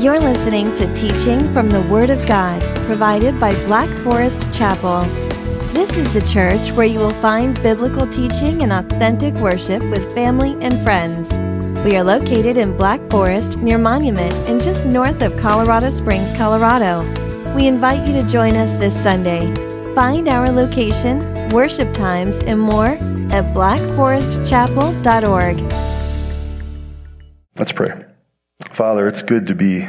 You're listening to teaching from the Word of God, provided by Black Forest Chapel. This is the church where you will find biblical teaching and authentic worship with family and friends. We are located in Black Forest near Monument and just north of Colorado Springs, Colorado. We invite you to join us this Sunday. Find our location, worship times, and more at blackforestchapel.org. Let's pray. Father, it's good to be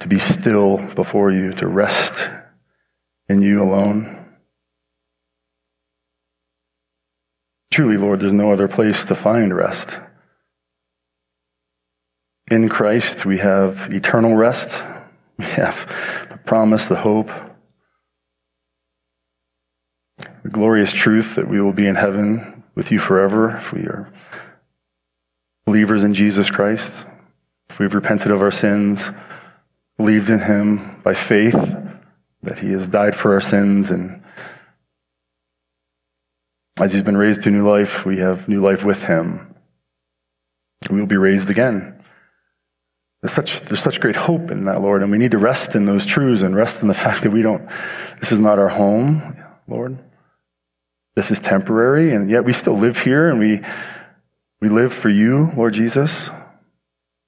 to be still before you, to rest in you alone. Truly, Lord, there's no other place to find rest. In Christ, we have eternal rest. We have the promise, the hope, the glorious truth that we will be in heaven with you forever if we are believers in Jesus Christ, if we've repented of our sins, believed in him by faith, that he has died for our sins, and as he's been raised to new life, we have new life with him. We will be raised again. There's such, there's such great hope in that, Lord, and we need to rest in those truths and rest in the fact that we don't, this is not our home, Lord. This is temporary, and yet we still live here and we, we live for you, Lord Jesus.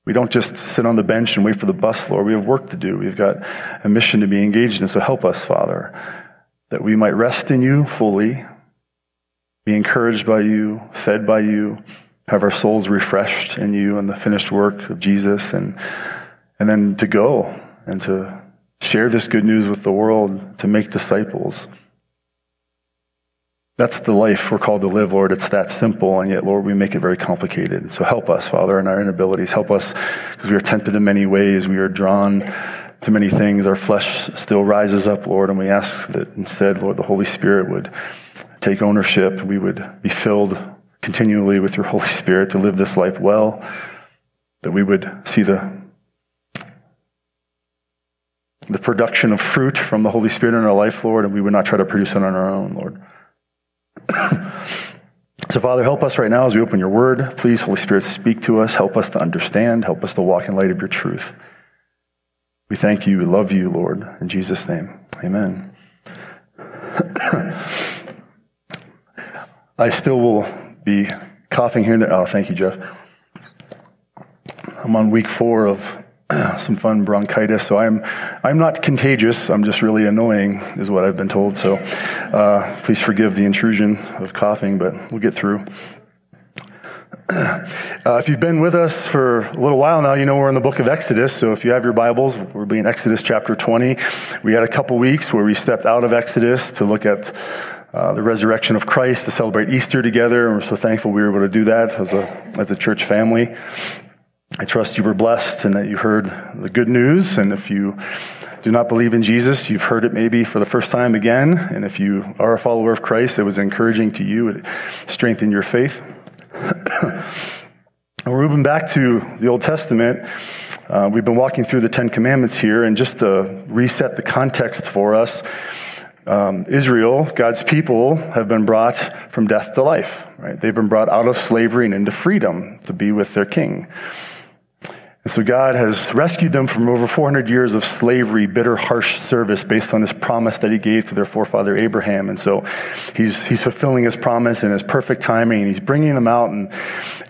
We don't just sit on the bench and wait for the bus, Lord. We have work to do. We've got a mission to be engaged in. So help us, Father, that we might rest in you fully, be encouraged by you, fed by you, have our souls refreshed in you and the finished work of Jesus, and, and then to go and to share this good news with the world, to make disciples. That's the life we're called to live, Lord. It's that simple, and yet, Lord, we make it very complicated. So help us, Father, in our inabilities. Help us because we are tempted in many ways. We are drawn to many things. Our flesh still rises up, Lord, and we ask that instead, Lord, the Holy Spirit would take ownership. We would be filled continually with your Holy Spirit to live this life well, that we would see the the production of fruit from the Holy Spirit in our life, Lord, and we would not try to produce it on our own, Lord. so, Father, help us right now as we open your word. Please, Holy Spirit, speak to us. Help us to understand. Help us to walk in light of your truth. We thank you. We love you, Lord. In Jesus' name, amen. I still will be coughing here and there. Oh, thank you, Jeff. I'm on week four of some fun bronchitis. So I'm, I'm not contagious. I'm just really annoying, is what I've been told. So uh, please forgive the intrusion of coughing, but we'll get through. Uh, if you've been with us for a little while now, you know we're in the book of Exodus. So if you have your Bibles, we'll be in Exodus chapter 20. We had a couple weeks where we stepped out of Exodus to look at uh, the resurrection of Christ, to celebrate Easter together. And we're so thankful we were able to do that as a, as a church family. I trust you were blessed and that you heard the good news. And if you do not believe in Jesus, you've heard it maybe for the first time again. And if you are a follower of Christ, it was encouraging to you. It strengthened your faith. We're moving back to the Old Testament. Uh, we've been walking through the Ten Commandments here, and just to reset the context for us, um, Israel, God's people, have been brought from death to life. Right? They've been brought out of slavery and into freedom to be with their King. And so God has rescued them from over 400 years of slavery, bitter, harsh service based on this promise that he gave to their forefather Abraham. And so he's, he's fulfilling his promise in his perfect timing. And he's bringing them out and,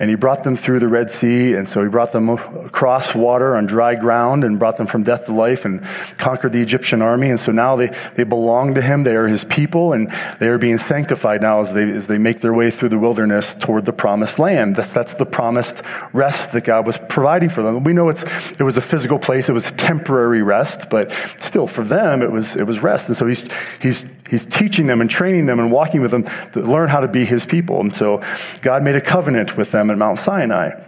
and he brought them through the Red Sea. And so he brought them across water on dry ground and brought them from death to life and conquered the Egyptian army. And so now they, they belong to him. They are his people and they are being sanctified now as they, as they make their way through the wilderness toward the promised land. That's, that's the promised rest that God was providing for them we know it's, it was a physical place, it was temporary rest, but still for them it was, it was rest. And so he's, he's, he's teaching them and training them and walking with them to learn how to be his people. And so God made a covenant with them at Mount Sinai.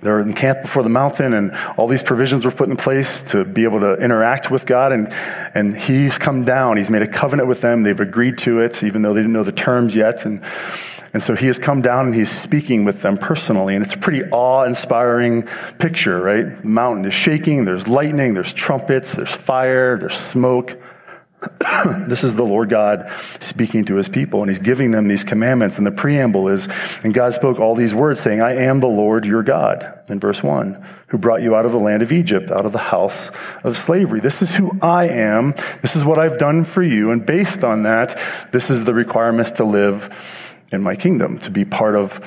They're encamped before the mountain and all these provisions were put in place to be able to interact with God. And, and he's come down. He's made a covenant with them. They've agreed to it, even though they didn't know the terms yet. And, and so he has come down and he's speaking with them personally. And it's a pretty awe inspiring picture, right? The mountain is shaking. There's lightning. There's trumpets. There's fire. There's smoke. this is the Lord God speaking to his people, and he's giving them these commandments. And the preamble is, and God spoke all these words, saying, I am the Lord your God, in verse 1, who brought you out of the land of Egypt, out of the house of slavery. This is who I am. This is what I've done for you. And based on that, this is the requirements to live in my kingdom, to be part of,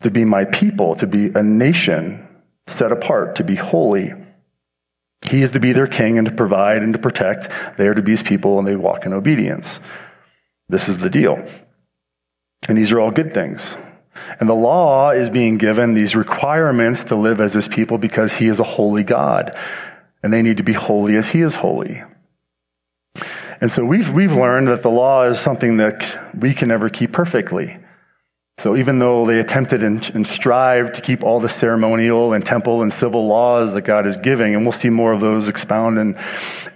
to be my people, to be a nation set apart, to be holy. He is to be their king and to provide and to protect. They are to be his people and they walk in obedience. This is the deal. And these are all good things. And the law is being given these requirements to live as his people because he is a holy God. And they need to be holy as he is holy. And so we've, we've learned that the law is something that we can never keep perfectly. So even though they attempted and, and strived to keep all the ceremonial and temple and civil laws that God is giving, and we'll see more of those expound in,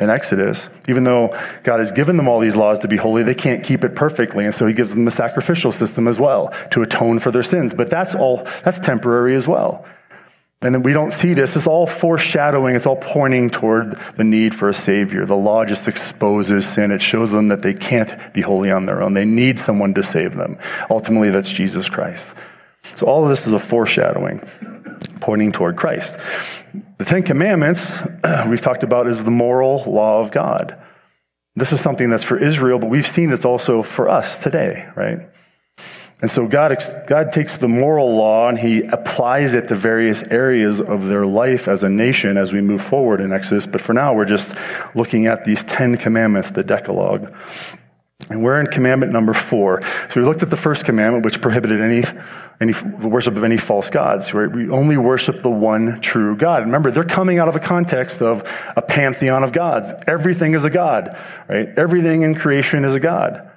in Exodus, even though God has given them all these laws to be holy, they can't keep it perfectly. And so he gives them the sacrificial system as well to atone for their sins. But that's all, that's temporary as well. And we don't see this. It's all foreshadowing. It's all pointing toward the need for a savior. The law just exposes sin. It shows them that they can't be holy on their own. They need someone to save them. Ultimately, that's Jesus Christ. So all of this is a foreshadowing, pointing toward Christ. The Ten Commandments we've talked about is the moral law of God. This is something that's for Israel, but we've seen it's also for us today, right? And so God, God takes the moral law and he applies it to various areas of their life as a nation as we move forward in Exodus. But for now, we're just looking at these 10 commandments, the Decalogue. And we're in commandment number four. So we looked at the first commandment, which prohibited any, any worship of any false gods. Right? We only worship the one true God. Remember, they're coming out of a context of a pantheon of gods. Everything is a god, right? Everything in creation is a god.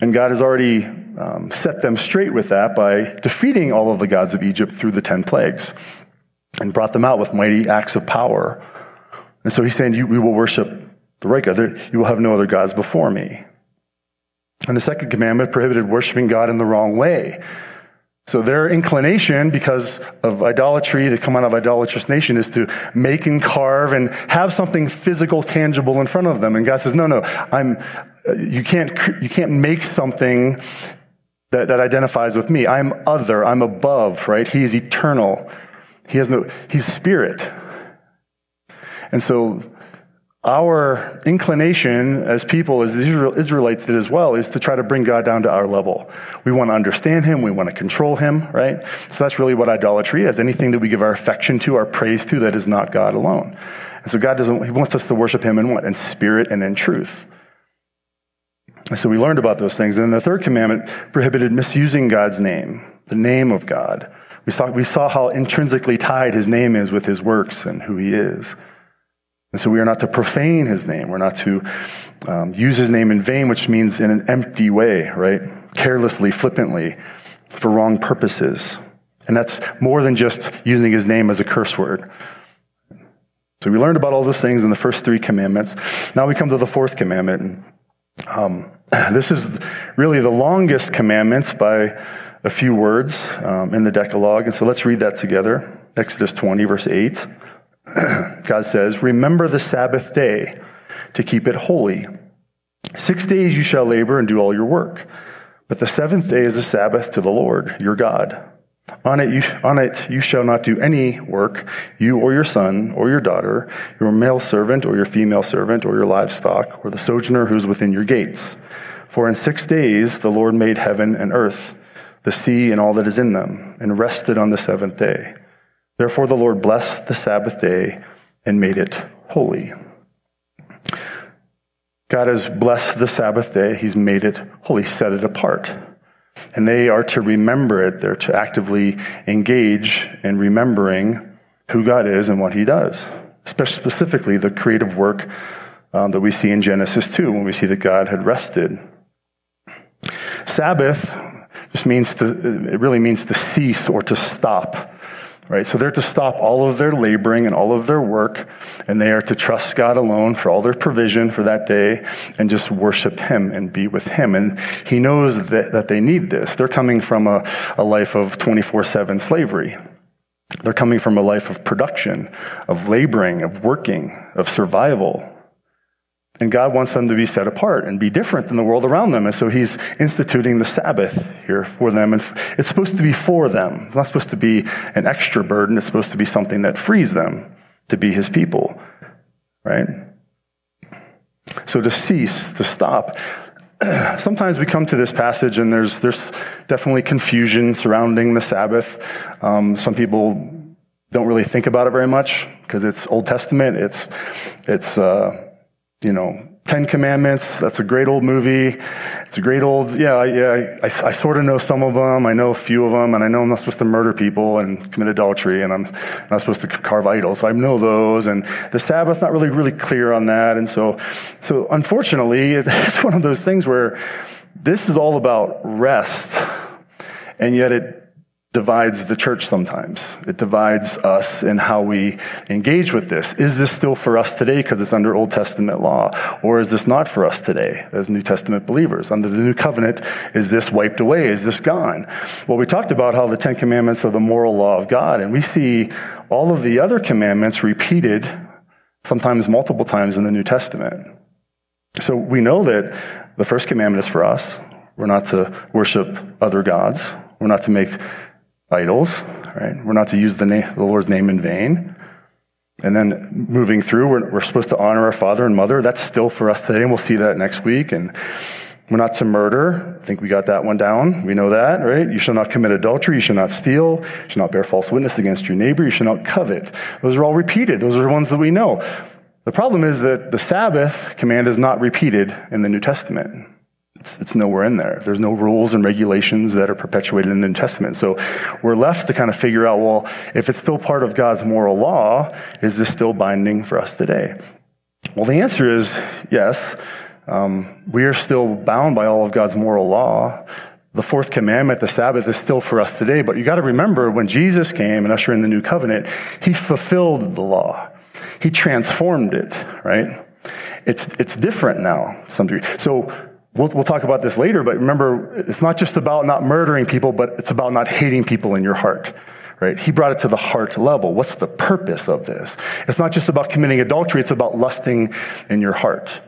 And God has already um, set them straight with that by defeating all of the gods of Egypt through the 10 plagues and brought them out with mighty acts of power. And so he's saying, We will worship the right God. You will have no other gods before me. And the second commandment prohibited worshiping God in the wrong way. So their inclination, because of idolatry, they come out of idolatrous nation, is to make and carve and have something physical, tangible in front of them. And God says, no, no, I'm, you can't, you can't make something that, that identifies with me. I'm other. I'm above, right? He is eternal. He has no, he's spirit. And so our inclination as people, as Israelites did as well, is to try to bring God down to our level. We want to understand Him. We want to control Him, right? So that's really what idolatry is. Anything that we give our affection to, our praise to, that is not God alone. And so God doesn't, He wants us to worship Him in what? In spirit and in truth. So we learned about those things. And the third commandment prohibited misusing God's name, the name of God. We saw, we saw how intrinsically tied His name is with His works and who He is. And so we are not to profane his name. We're not to um, use his name in vain, which means in an empty way, right? Carelessly, flippantly, for wrong purposes. And that's more than just using his name as a curse word. So we learned about all those things in the first three commandments. Now we come to the fourth commandment. Um, this is really the longest commandment by a few words um, in the Decalogue. And so let's read that together. Exodus 20, verse 8. God says, Remember the Sabbath day to keep it holy. Six days you shall labor and do all your work. But the seventh day is a Sabbath to the Lord, your God. On it, you, on it you shall not do any work, you or your son or your daughter, your male servant or your female servant or your livestock, or the sojourner who is within your gates. For in six days the Lord made heaven and earth, the sea and all that is in them, and rested on the seventh day. Therefore, the Lord blessed the Sabbath day and made it holy. God has blessed the Sabbath day. He's made it holy, set it apart. And they are to remember it. They're to actively engage in remembering who God is and what he does, especially specifically the creative work um, that we see in Genesis 2 when we see that God had rested. Sabbath just means to, it really means to cease or to stop right? So they're to stop all of their laboring and all of their work, and they are to trust God alone for all their provision for that day and just worship Him and be with Him. And He knows that, that they need this. They're coming from a, a life of 24 7 slavery. They're coming from a life of production, of laboring, of working, of survival. And God wants them to be set apart and be different than the world around them. And so he's instituting the Sabbath here for them. And it's supposed to be for them. It's not supposed to be an extra burden. It's supposed to be something that frees them to be his people. Right? So to cease, to stop. Sometimes we come to this passage and there's, there's definitely confusion surrounding the Sabbath. Um, some people don't really think about it very much because it's Old Testament. It's, it's, uh, you know, Ten Commandments. That's a great old movie. It's a great old, yeah, yeah. I, I, sort of know some of them. I know a few of them, and I know I'm not supposed to murder people and commit adultery, and I'm not supposed to carve idols. So I know those. And the Sabbath, not really, really clear on that. And so, so unfortunately, it's one of those things where this is all about rest, and yet it divides the church sometimes. It divides us in how we engage with this. Is this still for us today because it's under Old Testament law? Or is this not for us today as New Testament believers? Under the New Covenant, is this wiped away? Is this gone? Well, we talked about how the Ten Commandments are the moral law of God, and we see all of the other commandments repeated sometimes multiple times in the New Testament. So we know that the first commandment is for us. We're not to worship other gods. We're not to make idols, right? We're not to use the, the Lord's name in vain. And then moving through, we're, we're supposed to honor our father and mother. That's still for us today, and we'll see that next week. And we're not to murder. I think we got that one down. We know that, right? You shall not commit adultery. You shall not steal. You shall not bear false witness against your neighbor. You shall not covet. Those are all repeated. Those are the ones that we know. The problem is that the Sabbath command is not repeated in the New Testament. It's, it's, nowhere in there. There's no rules and regulations that are perpetuated in the New Testament. So we're left to kind of figure out, well, if it's still part of God's moral law, is this still binding for us today? Well, the answer is yes. Um, we are still bound by all of God's moral law. The fourth commandment, the Sabbath, is still for us today. But you got to remember when Jesus came and ushered in the new covenant, he fulfilled the law. He transformed it, right? It's, it's different now, some degree. So We'll, we'll talk about this later, but remember, it's not just about not murdering people, but it's about not hating people in your heart. Right? He brought it to the heart level. What's the purpose of this? It's not just about committing adultery, it's about lusting in your heart.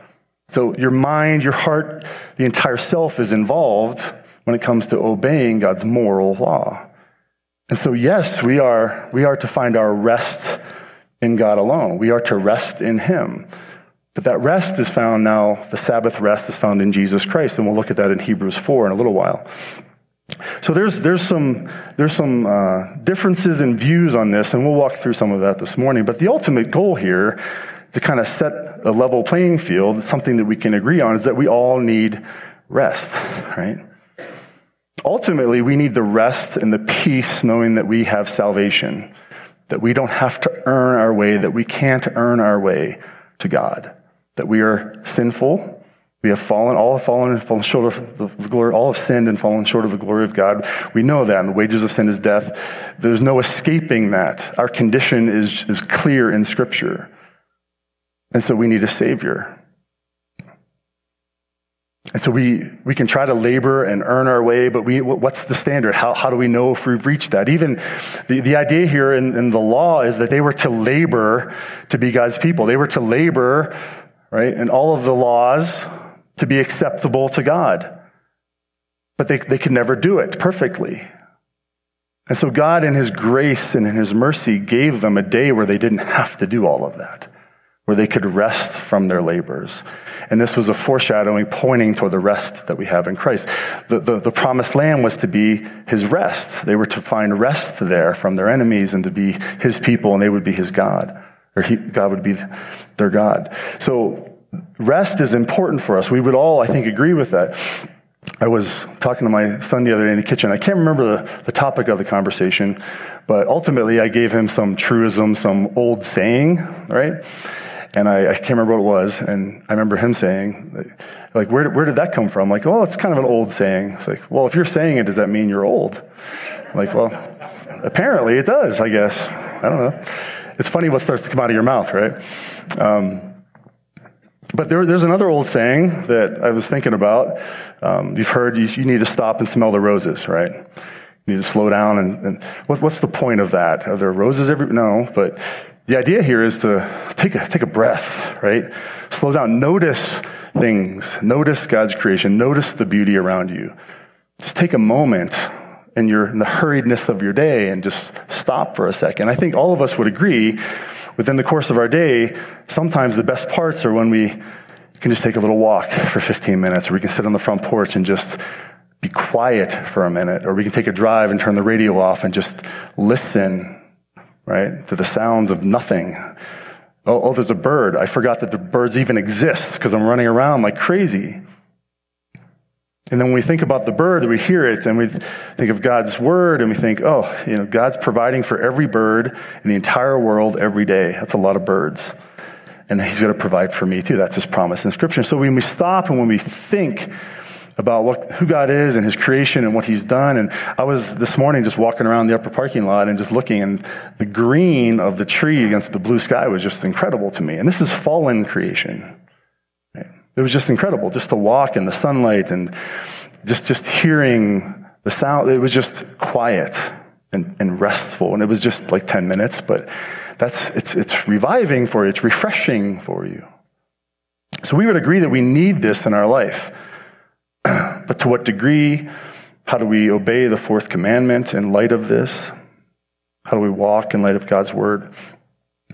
So your mind, your heart, the entire self is involved when it comes to obeying God's moral law. And so, yes, we are, we are to find our rest in God alone. We are to rest in Him. But that rest is found now, the Sabbath rest is found in Jesus Christ, and we'll look at that in Hebrews 4 in a little while. So there's, there's some, there's some uh, differences in views on this, and we'll walk through some of that this morning. But the ultimate goal here, to kind of set a level playing field, something that we can agree on, is that we all need rest, right? Ultimately, we need the rest and the peace knowing that we have salvation, that we don't have to earn our way, that we can't earn our way to God that we are sinful. We have fallen, all have fallen and fallen short of the glory, all have sinned and fallen short of the glory of God. We know that, and the wages of sin is death. There's no escaping that. Our condition is, is clear in Scripture. And so we need a Savior. And so we, we can try to labor and earn our way, but we, what's the standard? How, how do we know if we've reached that? Even the, the idea here in, in the law is that they were to labor to be God's people. They were to labor right? And all of the laws to be acceptable to God. But they, they could never do it perfectly. And so God, in His grace and in His mercy, gave them a day where they didn't have to do all of that, where they could rest from their labors. And this was a foreshadowing pointing toward the rest that we have in Christ. The, the, the promised land was to be His rest. They were to find rest there from their enemies and to be His people, and they would be His God or he, God would be their God. So rest is important for us. We would all, I think, agree with that. I was talking to my son the other day in the kitchen. I can't remember the, the topic of the conversation, but ultimately I gave him some truism, some old saying, right? And I, I, can't remember what it was. And I remember him saying, like, where, where did that come from? Like, oh, it's kind of an old saying. It's like, well, if you're saying it, does that mean you're old? Like, well, apparently it does, I guess. I don't know. It's funny what starts to come out of your mouth, right? Um, but there, there's another old saying that I was thinking about. Um, you've heard you, you, need to stop and smell the roses, right? You need to slow down. And, and what, what's the point of that? Are there roses every? No, but The idea here is to take a, take a breath, right? Slow down. Notice things. Notice God's creation. Notice the beauty around you. Just take a moment in your in the hurriedness of your day and just stop for a second. I think all of us would agree within the course of our day, sometimes the best parts are when we can just take a little walk for 15 minutes, or we can sit on the front porch and just be quiet for a minute, or we can take a drive and turn the radio off and just listen, right, to the sounds of nothing. Oh, oh there's a bird. I forgot that the birds even exist because I'm running around like crazy. And then when we think about the bird, we hear it and we think of God's word and we think, oh, you know, God's providing for every bird in the entire world every day. That's a lot of birds. And he's going to provide for me too. That's his promise in scripture. So when we stop and when we think about what, who God is and his creation and what he's done. And I was this morning just walking around the upper parking lot and just looking and the green of the tree against the blue sky was just incredible to me. And this is fallen creation. It was just incredible just to walk in the sunlight and just, just hearing the sound. It was just quiet and, and restful. And it was just like 10 minutes, but that's, it's, it's reviving for you. It's refreshing for you. So we would agree that we need this in our life. but to what degree? How do we obey the fourth commandment in light of this? How do we walk in light of God's word?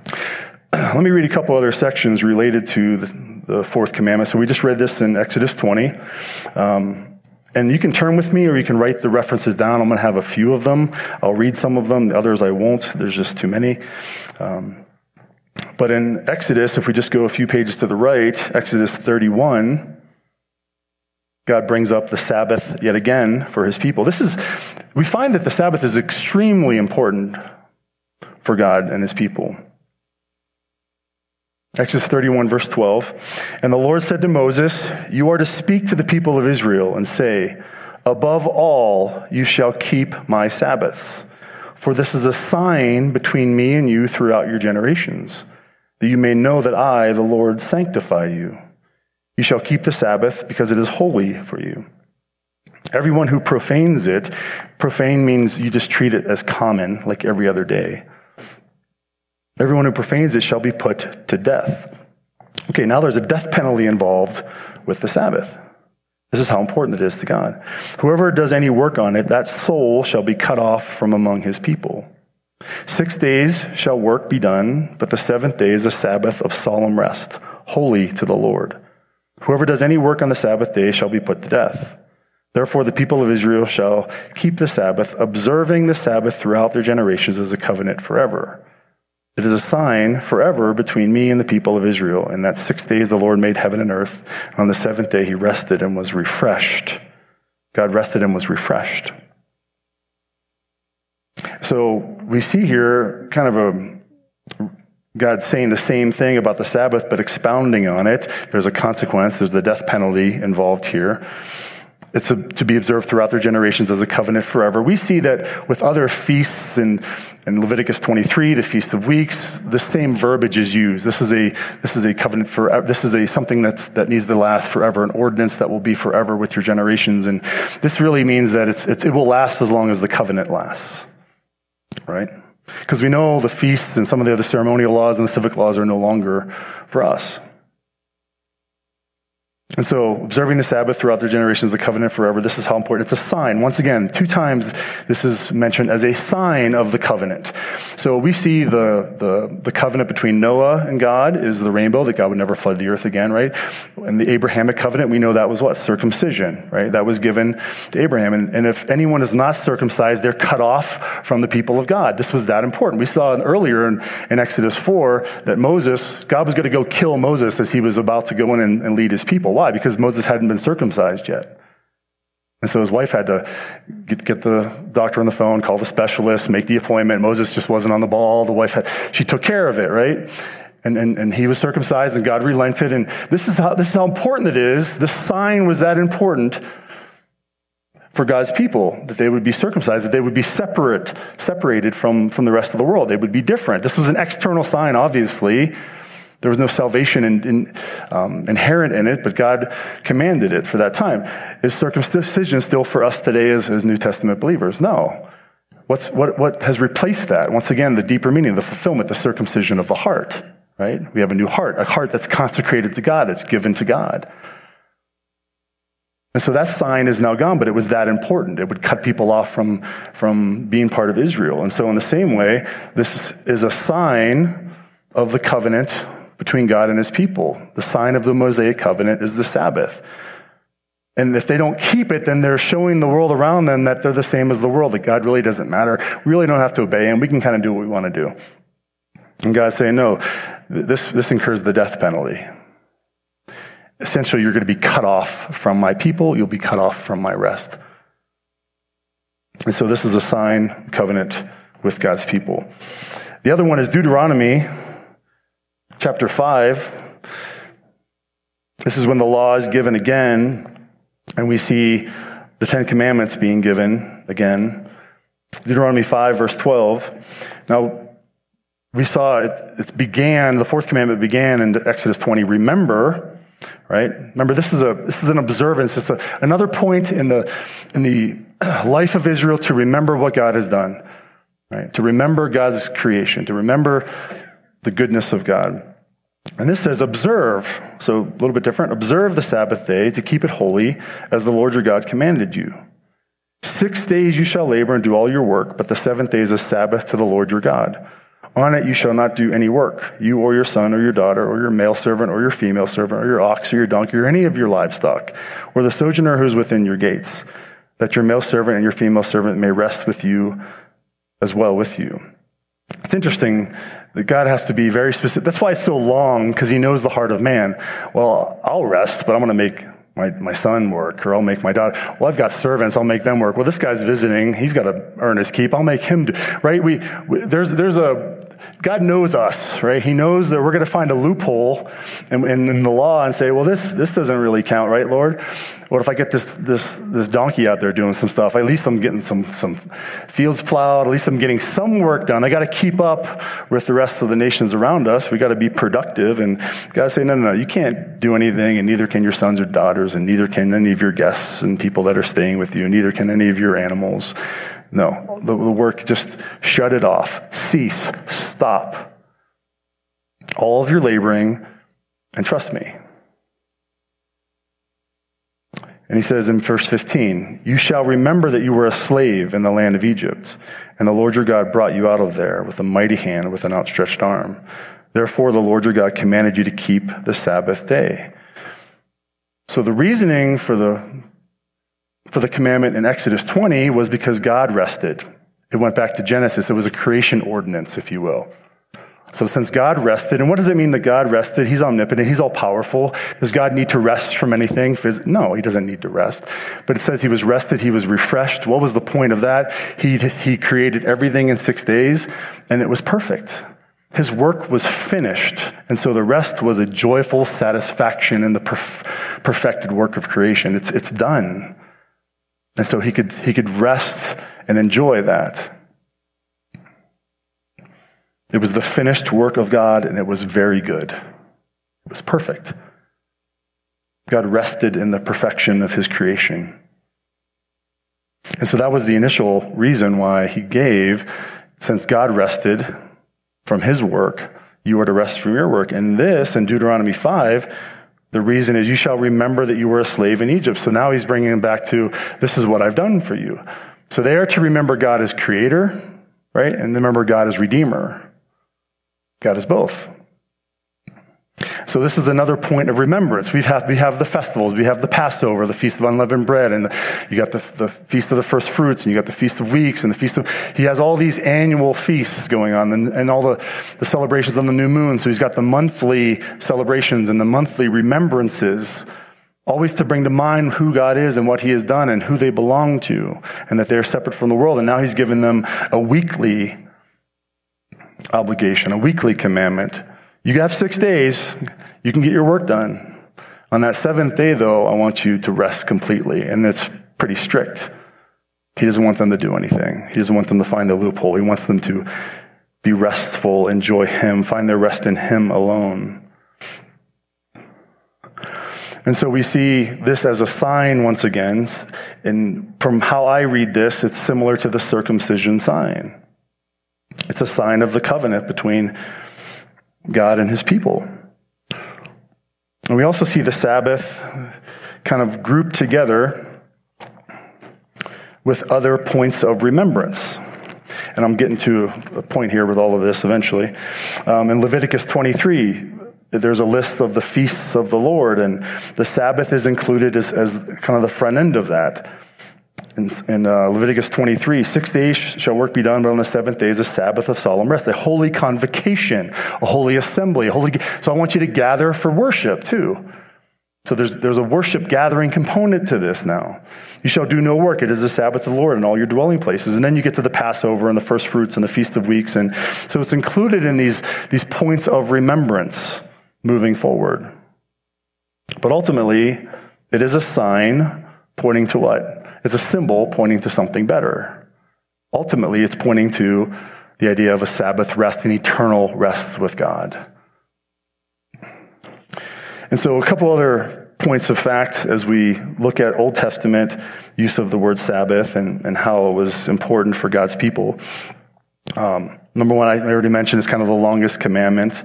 Let me read a couple other sections related to the, the fourth commandment. So we just read this in Exodus 20. Um, and you can turn with me or you can write the references down. I'm going to have a few of them. I'll read some of them, the others I won't. There's just too many. Um, but in Exodus, if we just go a few pages to the right, Exodus 31, God brings up the Sabbath yet again for his people. This is, we find that the Sabbath is extremely important for God and his people. Exodus 31, verse 12. And the Lord said to Moses, You are to speak to the people of Israel and say, Above all, you shall keep my Sabbaths. For this is a sign between me and you throughout your generations, that you may know that I, the Lord, sanctify you. You shall keep the Sabbath because it is holy for you. Everyone who profanes it, profane means you just treat it as common, like every other day. Everyone who profanes it shall be put to death. Okay, now there's a death penalty involved with the Sabbath. This is how important it is to God. Whoever does any work on it, that soul shall be cut off from among his people. Six days shall work be done, but the seventh day is a Sabbath of solemn rest, holy to the Lord. Whoever does any work on the Sabbath day shall be put to death. Therefore, the people of Israel shall keep the Sabbath, observing the Sabbath throughout their generations as a covenant forever. It is a sign forever between me and the people of Israel. In that six days the Lord made heaven and earth. On the seventh day he rested and was refreshed. God rested and was refreshed. So we see here kind of a God saying the same thing about the Sabbath, but expounding on it. There's a consequence. There's the death penalty involved here. It's a, to be observed throughout their generations as a covenant forever. We see that with other feasts in, in Leviticus 23, the Feast of Weeks, the same verbiage is used. This is a, this is a covenant for, this is a something that's, that needs to last forever, an ordinance that will be forever with your generations. And this really means that it's, it's, it will last as long as the covenant lasts. Right? Because we know the feasts and some of the other ceremonial laws and the civic laws are no longer for us. And so, observing the Sabbath throughout their generations, the covenant forever, this is how important. It's a sign. Once again, two times this is mentioned as a sign of the covenant. So we see the, the, the covenant between Noah and God is the rainbow, that God would never flood the earth again, right? And the Abrahamic covenant, we know that was what? Circumcision, right? That was given to Abraham. And, and if anyone is not circumcised, they're cut off from the people of God. This was that important. We saw earlier in, in Exodus 4 that Moses, God was going to go kill Moses as he was about to go in and, and lead his people. Why? Why? Because Moses hadn't been circumcised yet. And so his wife had to get, get, the doctor on the phone, call the specialist, make the appointment. Moses just wasn't on the ball. The wife had, she took care of it, right? And, and, and he was circumcised and God relented. And this is how, this is how important it is. The sign was that important for God's people, that they would be circumcised, that they would be separate, separated from, from the rest of the world. They would be different. This was an external sign, obviously, there was no salvation in, in, um, inherent in it, but God commanded it for that time. Is circumcision still for us today as, as New Testament believers? No. What's, what, what has replaced that? Once again, the deeper meaning, the fulfillment, the circumcision of the heart, right? We have a new heart, a heart that's consecrated to God, that's given to God. And so that sign is now gone, but it was that important. It would cut people off from, from being part of Israel. And so in the same way, this is a sign of the covenant between God and his people. The sign of the Mosaic covenant is the Sabbath. And if they don't keep it, then they're showing the world around them that they're the same as the world, that God really doesn't matter. We really don't have to obey him. We can kind of do what we want to do. And God's saying, no, this, this incurs the death penalty. Essentially, you're going to be cut off from my people. You'll be cut off from my rest. And so this is a sign covenant with God's people. The other one is Deuteronomy chapter 5. This is when the law is given again, and we see the Ten Commandments being given again. Deuteronomy 5, verse 12. Now, we saw it, it began, the fourth commandment began in Exodus 20. Remember, right? Remember, this is a this is an observance. It's a, another point in the in the life of Israel to remember what God has done, right? To remember God's creation, to remember the goodness of God. And this says, observe. So a little bit different. Observe the Sabbath day to keep it holy, as the Lord your God commanded you. Six days you shall labor and do all your work, but the seventh day is a Sabbath to the Lord your God. On it you shall not do any work, you or your son or your daughter or your male servant or your female servant or your ox or your donkey or any of your livestock, or the sojourner who is within your gates, that your male servant and your female servant may rest with you as well with you. It's interesting that God has to be very specific. That's why it's so long, because he knows the heart of man. Well, I'll rest, but I'm going to make my, my son work, or I'll make my daughter. Well, I've got servants. I'll make them work. Well, this guy's visiting. He's got to earn his keep. I'll make him do, right? We, we there's, there's a, God knows us, right? He knows that we're going to find a loophole in, in, in, the law and say, well, this, this doesn't really count, right, Lord? What if I get this, this, this donkey out there doing some stuff? At least I'm getting some, some fields plowed. At least I'm getting some work done. I got to keep up with the rest of the nations around us. We got to be productive. And God say, no, no, no, you can't do anything, and neither can your sons or daughters, and neither can any of your guests and people that are staying with you, neither can any of your animals. No, the, the work, just shut it off. Cease. Stop. All of your laboring and trust me. And he says in verse 15, You shall remember that you were a slave in the land of Egypt, and the Lord your God brought you out of there with a mighty hand, with an outstretched arm. Therefore, the Lord your God commanded you to keep the Sabbath day. So the reasoning for the, for the commandment in Exodus 20 was because God rested. It went back to Genesis. It was a creation ordinance, if you will. So since God rested, and what does it mean that God rested? He's omnipotent. He's all powerful. Does God need to rest from anything? No, he doesn't need to rest. But it says he was rested. He was refreshed. What was the point of that? He, he created everything in six days and it was perfect. His work was finished. And so the rest was a joyful satisfaction in the perf- perfected work of creation. It's, it's done. And so he could, he could rest and enjoy that. It was the finished work of God, and it was very good. It was perfect. God rested in the perfection of his creation. And so that was the initial reason why he gave, since God rested from his work, you are to rest from your work. And this, in Deuteronomy 5, the reason is you shall remember that you were a slave in Egypt. So now he's bringing them back to this is what I've done for you. So they are to remember God as creator, right? And remember God as redeemer. God is both. So this is another point of remembrance. We have, we have the festivals. We have the Passover, the Feast of Unleavened Bread, and the, you got the, the Feast of the First Fruits, and you got the Feast of Weeks, and the Feast of, he has all these annual feasts going on, and, and all the, the celebrations on the new moon. So he's got the monthly celebrations and the monthly remembrances, always to bring to mind who God is and what he has done and who they belong to, and that they're separate from the world. And now he's given them a weekly obligation, a weekly commandment. You have six days, you can get your work done. On that seventh day, though, I want you to rest completely. And it's pretty strict. He doesn't want them to do anything. He doesn't want them to find a loophole. He wants them to be restful, enjoy Him, find their rest in Him alone. And so we see this as a sign once again. And from how I read this, it's similar to the circumcision sign. It's a sign of the covenant between God and his people. And we also see the Sabbath kind of grouped together with other points of remembrance. And I'm getting to a point here with all of this eventually. Um, in Leviticus 23, there's a list of the feasts of the Lord, and the Sabbath is included as, as kind of the front end of that. In, in uh, Leviticus 23, six days shall work be done, but on the seventh day is a Sabbath of solemn rest, a holy convocation, a holy assembly. A holy, so I want you to gather for worship too. So there's, there's a worship gathering component to this now. You shall do no work. It is the Sabbath of the Lord in all your dwelling places. And then you get to the Passover and the first fruits and the Feast of Weeks. And so it's included in these, these points of remembrance moving forward. But ultimately, it is a sign pointing to what? It's a symbol pointing to something better. Ultimately, it's pointing to the idea of a Sabbath rest, an eternal rest with God. And so, a couple other points of fact as we look at Old Testament use of the word Sabbath and, and how it was important for God's people. Um, number one, I already mentioned, is kind of the longest commandment.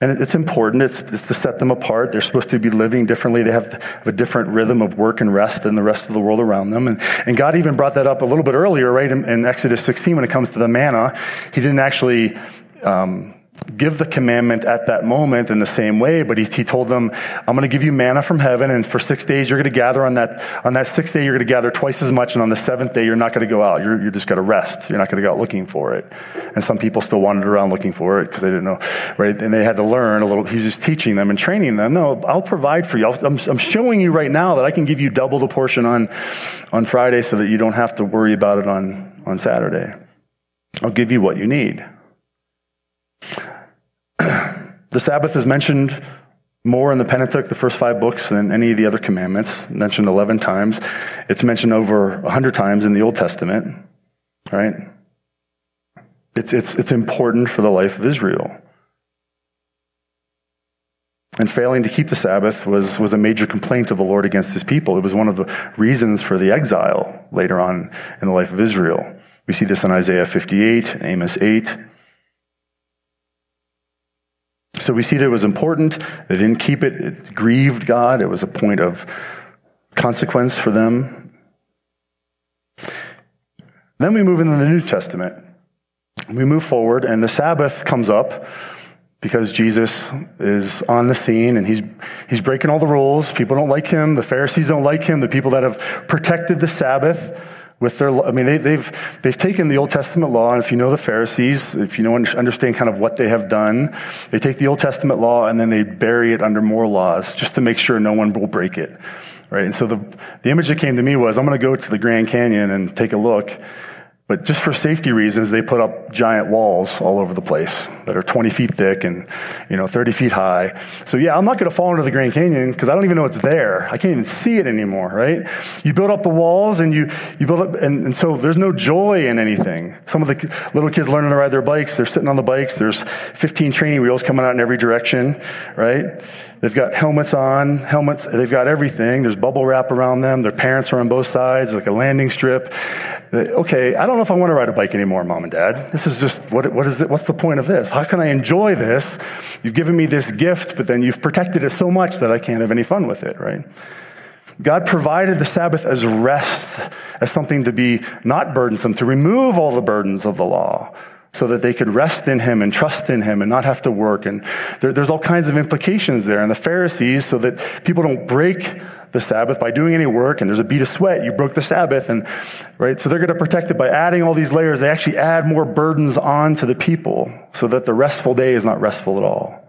And it's important. It's, it's, to set them apart. They're supposed to be living differently. They have a different rhythm of work and rest than the rest of the world around them. And, and God even brought that up a little bit earlier, right? In, in Exodus 16, when it comes to the manna, He didn't actually, um, give the commandment at that moment in the same way, but he, he told them, I'm going to give you manna from heaven, and for six days you're going to gather on that, on that sixth day you're going to gather twice as much, and on the seventh day you're not going to go out. You're, you're just going to rest. You're not going to go out looking for it. And some people still wandered around looking for it because they didn't know, right? And they had to learn a little. He was just teaching them and training them. No, I'll provide for you. I'm, I'm showing you right now that I can give you double the portion on, on Friday so that you don't have to worry about it on, on Saturday. I'll give you what you need. The Sabbath is mentioned more in the Pentateuch, the first five books, than any of the other commandments, mentioned 11 times. It's mentioned over 100 times in the Old Testament, right? It's, it's, it's important for the life of Israel. And failing to keep the Sabbath was, was a major complaint of the Lord against his people. It was one of the reasons for the exile later on in the life of Israel. We see this in Isaiah 58, Amos 8. So we see that it was important. They didn't keep it. It grieved God. It was a point of consequence for them. Then we move into the New Testament. We move forward, and the Sabbath comes up because Jesus is on the scene and he's, he's breaking all the rules. People don't like him. The Pharisees don't like him. The people that have protected the Sabbath with their, I mean, they, have they've, they've taken the Old Testament law, and if you know the Pharisees, if you know, and understand kind of what they have done, they take the Old Testament law and then they bury it under more laws just to make sure no one will break it. Right? And so the, the image that came to me was, I'm going to go to the Grand Canyon and take a look. But just for safety reasons, they put up giant walls all over the place that are 20 feet thick and, you know, 30 feet high. So yeah, I'm not going to fall into the Grand Canyon because I don't even know it's there. I can't even see it anymore, right? You build up the walls and you, you build up, and, and so there's no joy in anything. Some of the little kids learning to ride their bikes, they're sitting on the bikes. There's 15 training wheels coming out in every direction, right? They've got helmets on, helmets, they've got everything. There's bubble wrap around them. Their parents are on both sides, like a landing strip. Okay, I don't know if I want to ride a bike anymore, mom and dad. This is just, what, what is it? What's the point of this? How can I enjoy this? You've given me this gift, but then you've protected it so much that I can't have any fun with it, right? God provided the Sabbath as rest, as something to be not burdensome, to remove all the burdens of the law so that they could rest in him and trust in him and not have to work. And there, there's all kinds of implications there. And the Pharisees, so that people don't break the Sabbath by doing any work, and there's a bead of sweat, you broke the Sabbath, and right, so they're going to protect it by adding all these layers. They actually add more burdens on to the people so that the restful day is not restful at all.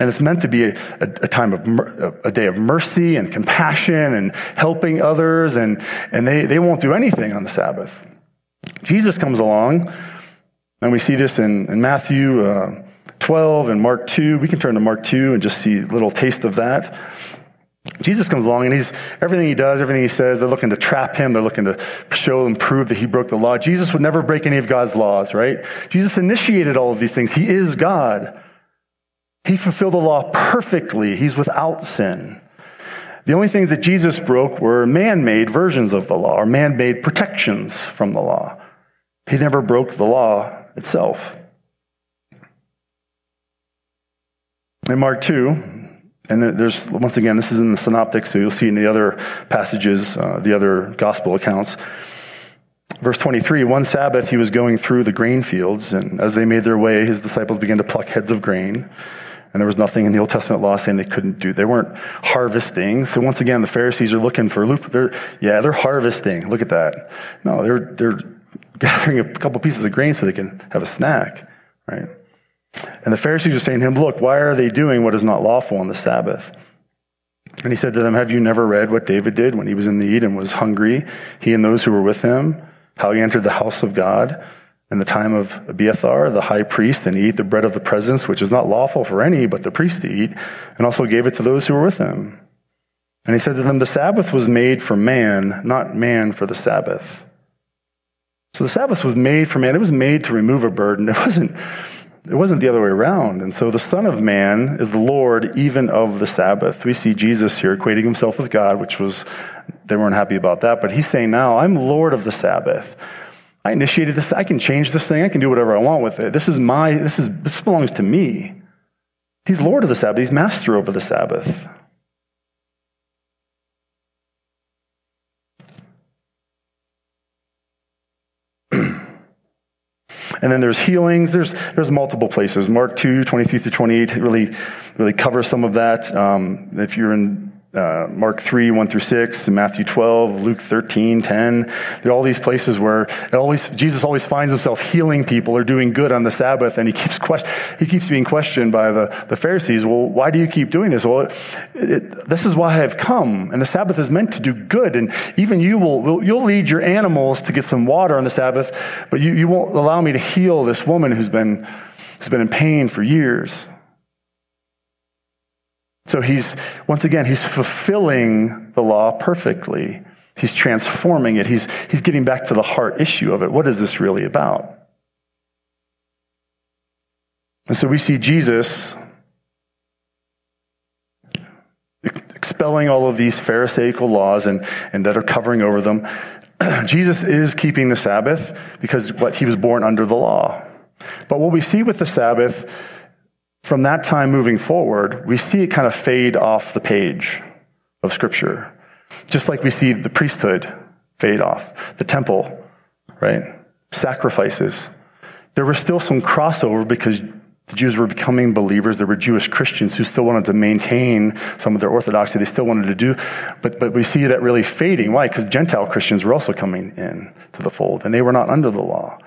And it's meant to be a, a, a time of a day of mercy and compassion and helping others, and, and they, they won't do anything on the Sabbath. Jesus comes along, and we see this in, in Matthew uh, 12 and Mark 2. We can turn to Mark 2 and just see a little taste of that. Jesus comes along and he's, everything he does, everything he says, they're looking to trap him. They're looking to show and prove that he broke the law. Jesus would never break any of God's laws, right? Jesus initiated all of these things. He is God. He fulfilled the law perfectly. He's without sin. The only things that Jesus broke were man made versions of the law or man made protections from the law. He never broke the law itself. In Mark 2, and there's, once again, this is in the synoptics, so you'll see in the other passages, uh, the other gospel accounts. Verse 23 One Sabbath he was going through the grain fields, and as they made their way, his disciples began to pluck heads of grain. And there was nothing in the Old Testament law saying they couldn't do. They weren't harvesting. So once again, the Pharisees are looking for a loop. They're, yeah, they're harvesting. Look at that. No, they're, they're gathering a couple pieces of grain so they can have a snack, right? And the Pharisees are saying to him, look, why are they doing what is not lawful on the Sabbath? And he said to them, have you never read what David did when he was in need and was hungry, he and those who were with him, how he entered the house of God? in the time of Abiathar, the high priest, and he ate the bread of the presence, which is not lawful for any but the priest to eat, and also gave it to those who were with him. And he said to them, The Sabbath was made for man, not man for the Sabbath. So the Sabbath was made for man. It was made to remove a burden. It wasn't, it wasn't the other way around. And so the Son of Man is the Lord even of the Sabbath. We see Jesus here equating himself with God, which was, they weren't happy about that. But he's saying now, I'm Lord of the Sabbath. I initiated this. I can change this thing. I can do whatever I want with it. This is my, this is, this belongs to me. He's Lord of the Sabbath. He's master over the Sabbath. And then there's healings. There's, there's multiple places. Mark 2, 23 through 28 really, really covers some of that. Um, if you're in uh, Mark 3, 1 through 6, and Matthew 12, Luke 13, 10. There are all these places where always, Jesus always finds himself healing people or doing good on the Sabbath, and he keeps, quest- he keeps being questioned by the, the Pharisees. Well, why do you keep doing this? Well, it, it, this is why I've come, and the Sabbath is meant to do good, and even you will, will, you'll lead your animals to get some water on the Sabbath, but you, you won't allow me to heal this woman who's been, who's been in pain for years. So he's, once again, he's fulfilling the law perfectly. He's transforming it. He's, he's getting back to the heart issue of it. What is this really about? And so we see Jesus expelling all of these Pharisaical laws and, and that are covering over them. Jesus is keeping the Sabbath because what he was born under the law. But what we see with the Sabbath from that time moving forward, we see it kind of fade off the page of Scripture. Just like we see the priesthood fade off, the temple, right? Sacrifices. There was still some crossover because the Jews were becoming believers. There were Jewish Christians who still wanted to maintain some of their orthodoxy. They still wanted to do, but, but we see that really fading. Why? Because Gentile Christians were also coming in to the fold and they were not under the law.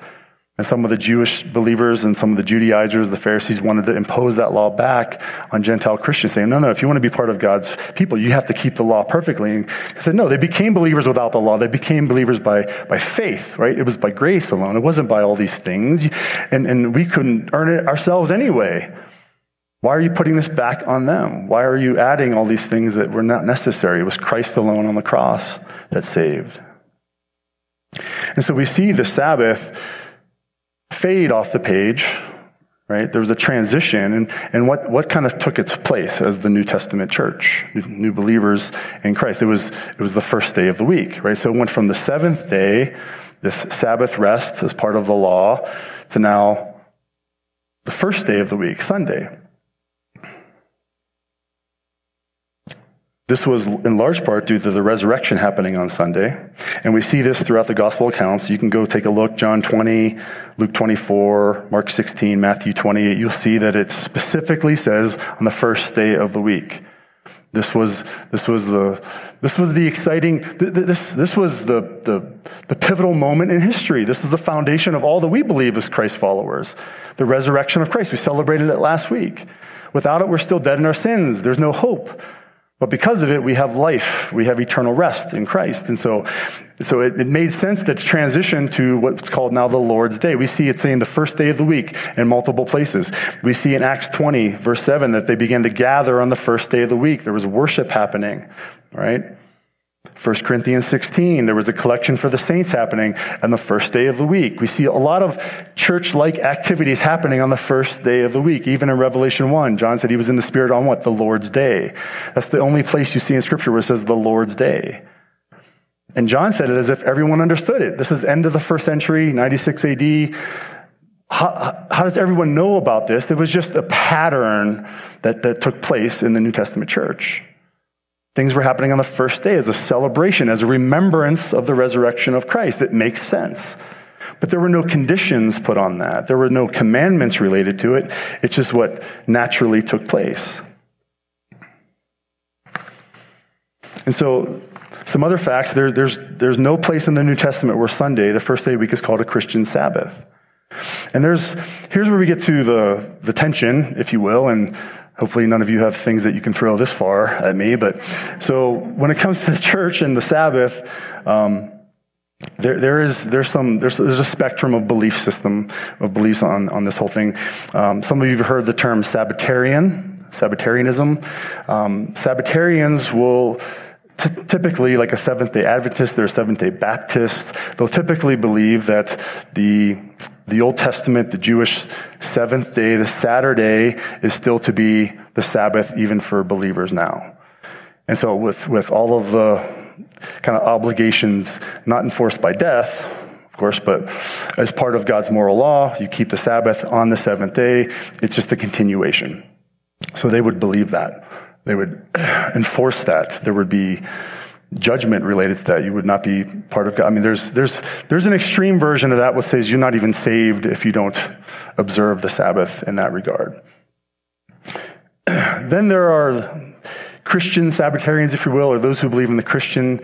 And some of the Jewish believers and some of the Judaizers, the Pharisees, wanted to impose that law back on Gentile Christians, saying, no, no, if you want to be part of God's people, you have to keep the law perfectly. And he said, no, they became believers without the law. They became believers by, by faith, right? It was by grace alone. It wasn't by all these things. And, and we couldn't earn it ourselves anyway. Why are you putting this back on them? Why are you adding all these things that were not necessary? It was Christ alone on the cross that saved. And so we see the Sabbath fade off the page, right? There was a transition, and, and what, what kind of took its place as the New Testament church, new believers in Christ? It was, it was the first day of the week, right? So it went from the seventh day, this Sabbath rest as part of the law, to now the first day of the week, Sunday. This was in large part due to the resurrection happening on Sunday. And we see this throughout the gospel accounts. You can go take a look, John 20, Luke 24, Mark 16, Matthew 28. You'll see that it specifically says on the first day of the week. This was, this was the, this was the exciting, this, this was the, the, the pivotal moment in history. This was the foundation of all that we believe as Christ followers. The resurrection of Christ. We celebrated it last week. Without it, we're still dead in our sins. There's no hope. But because of it, we have life. We have eternal rest in Christ. And so, so it, it, made sense to transition to what's called now the Lord's Day. We see it saying the first day of the week in multiple places. We see in Acts 20, verse 7, that they began to gather on the first day of the week. There was worship happening, right? 1 Corinthians 16, there was a collection for the saints happening on the first day of the week. We see a lot of church like activities happening on the first day of the week. Even in Revelation 1, John said he was in the Spirit on what? The Lord's day. That's the only place you see in Scripture where it says the Lord's day. And John said it as if everyone understood it. This is end of the first century, 96 AD. How, how, does everyone know about this? It was just a pattern that, that took place in the New Testament church. Things were happening on the first day as a celebration, as a remembrance of the resurrection of Christ. It makes sense. But there were no conditions put on that. There were no commandments related to it. It's just what naturally took place. And so, some other facts there, there's, there's no place in the New Testament where Sunday, the first day of the week, is called a Christian Sabbath. And there's, here's where we get to the, the tension, if you will, and Hopefully, none of you have things that you can throw this far at me. But so, when it comes to the church and the Sabbath, um, there, there is there's some there's, there's a spectrum of belief system of beliefs on on this whole thing. Um, some of you have heard the term Sabbatarian, Sabbatarianism. Um, Sabbatarians will T- typically, like a Seventh day Adventist, they're a Seventh day Baptist. They'll typically believe that the, the Old Testament, the Jewish seventh day, the Saturday, is still to be the Sabbath even for believers now. And so, with, with all of the kind of obligations not enforced by death, of course, but as part of God's moral law, you keep the Sabbath on the seventh day. It's just a continuation. So they would believe that. They would enforce that. There would be judgment related to that. You would not be part of God. I mean, there's, there's, there's an extreme version of that which says you're not even saved if you don't observe the Sabbath in that regard. then there are Christian Sabbatarians, if you will, or those who believe in the Christian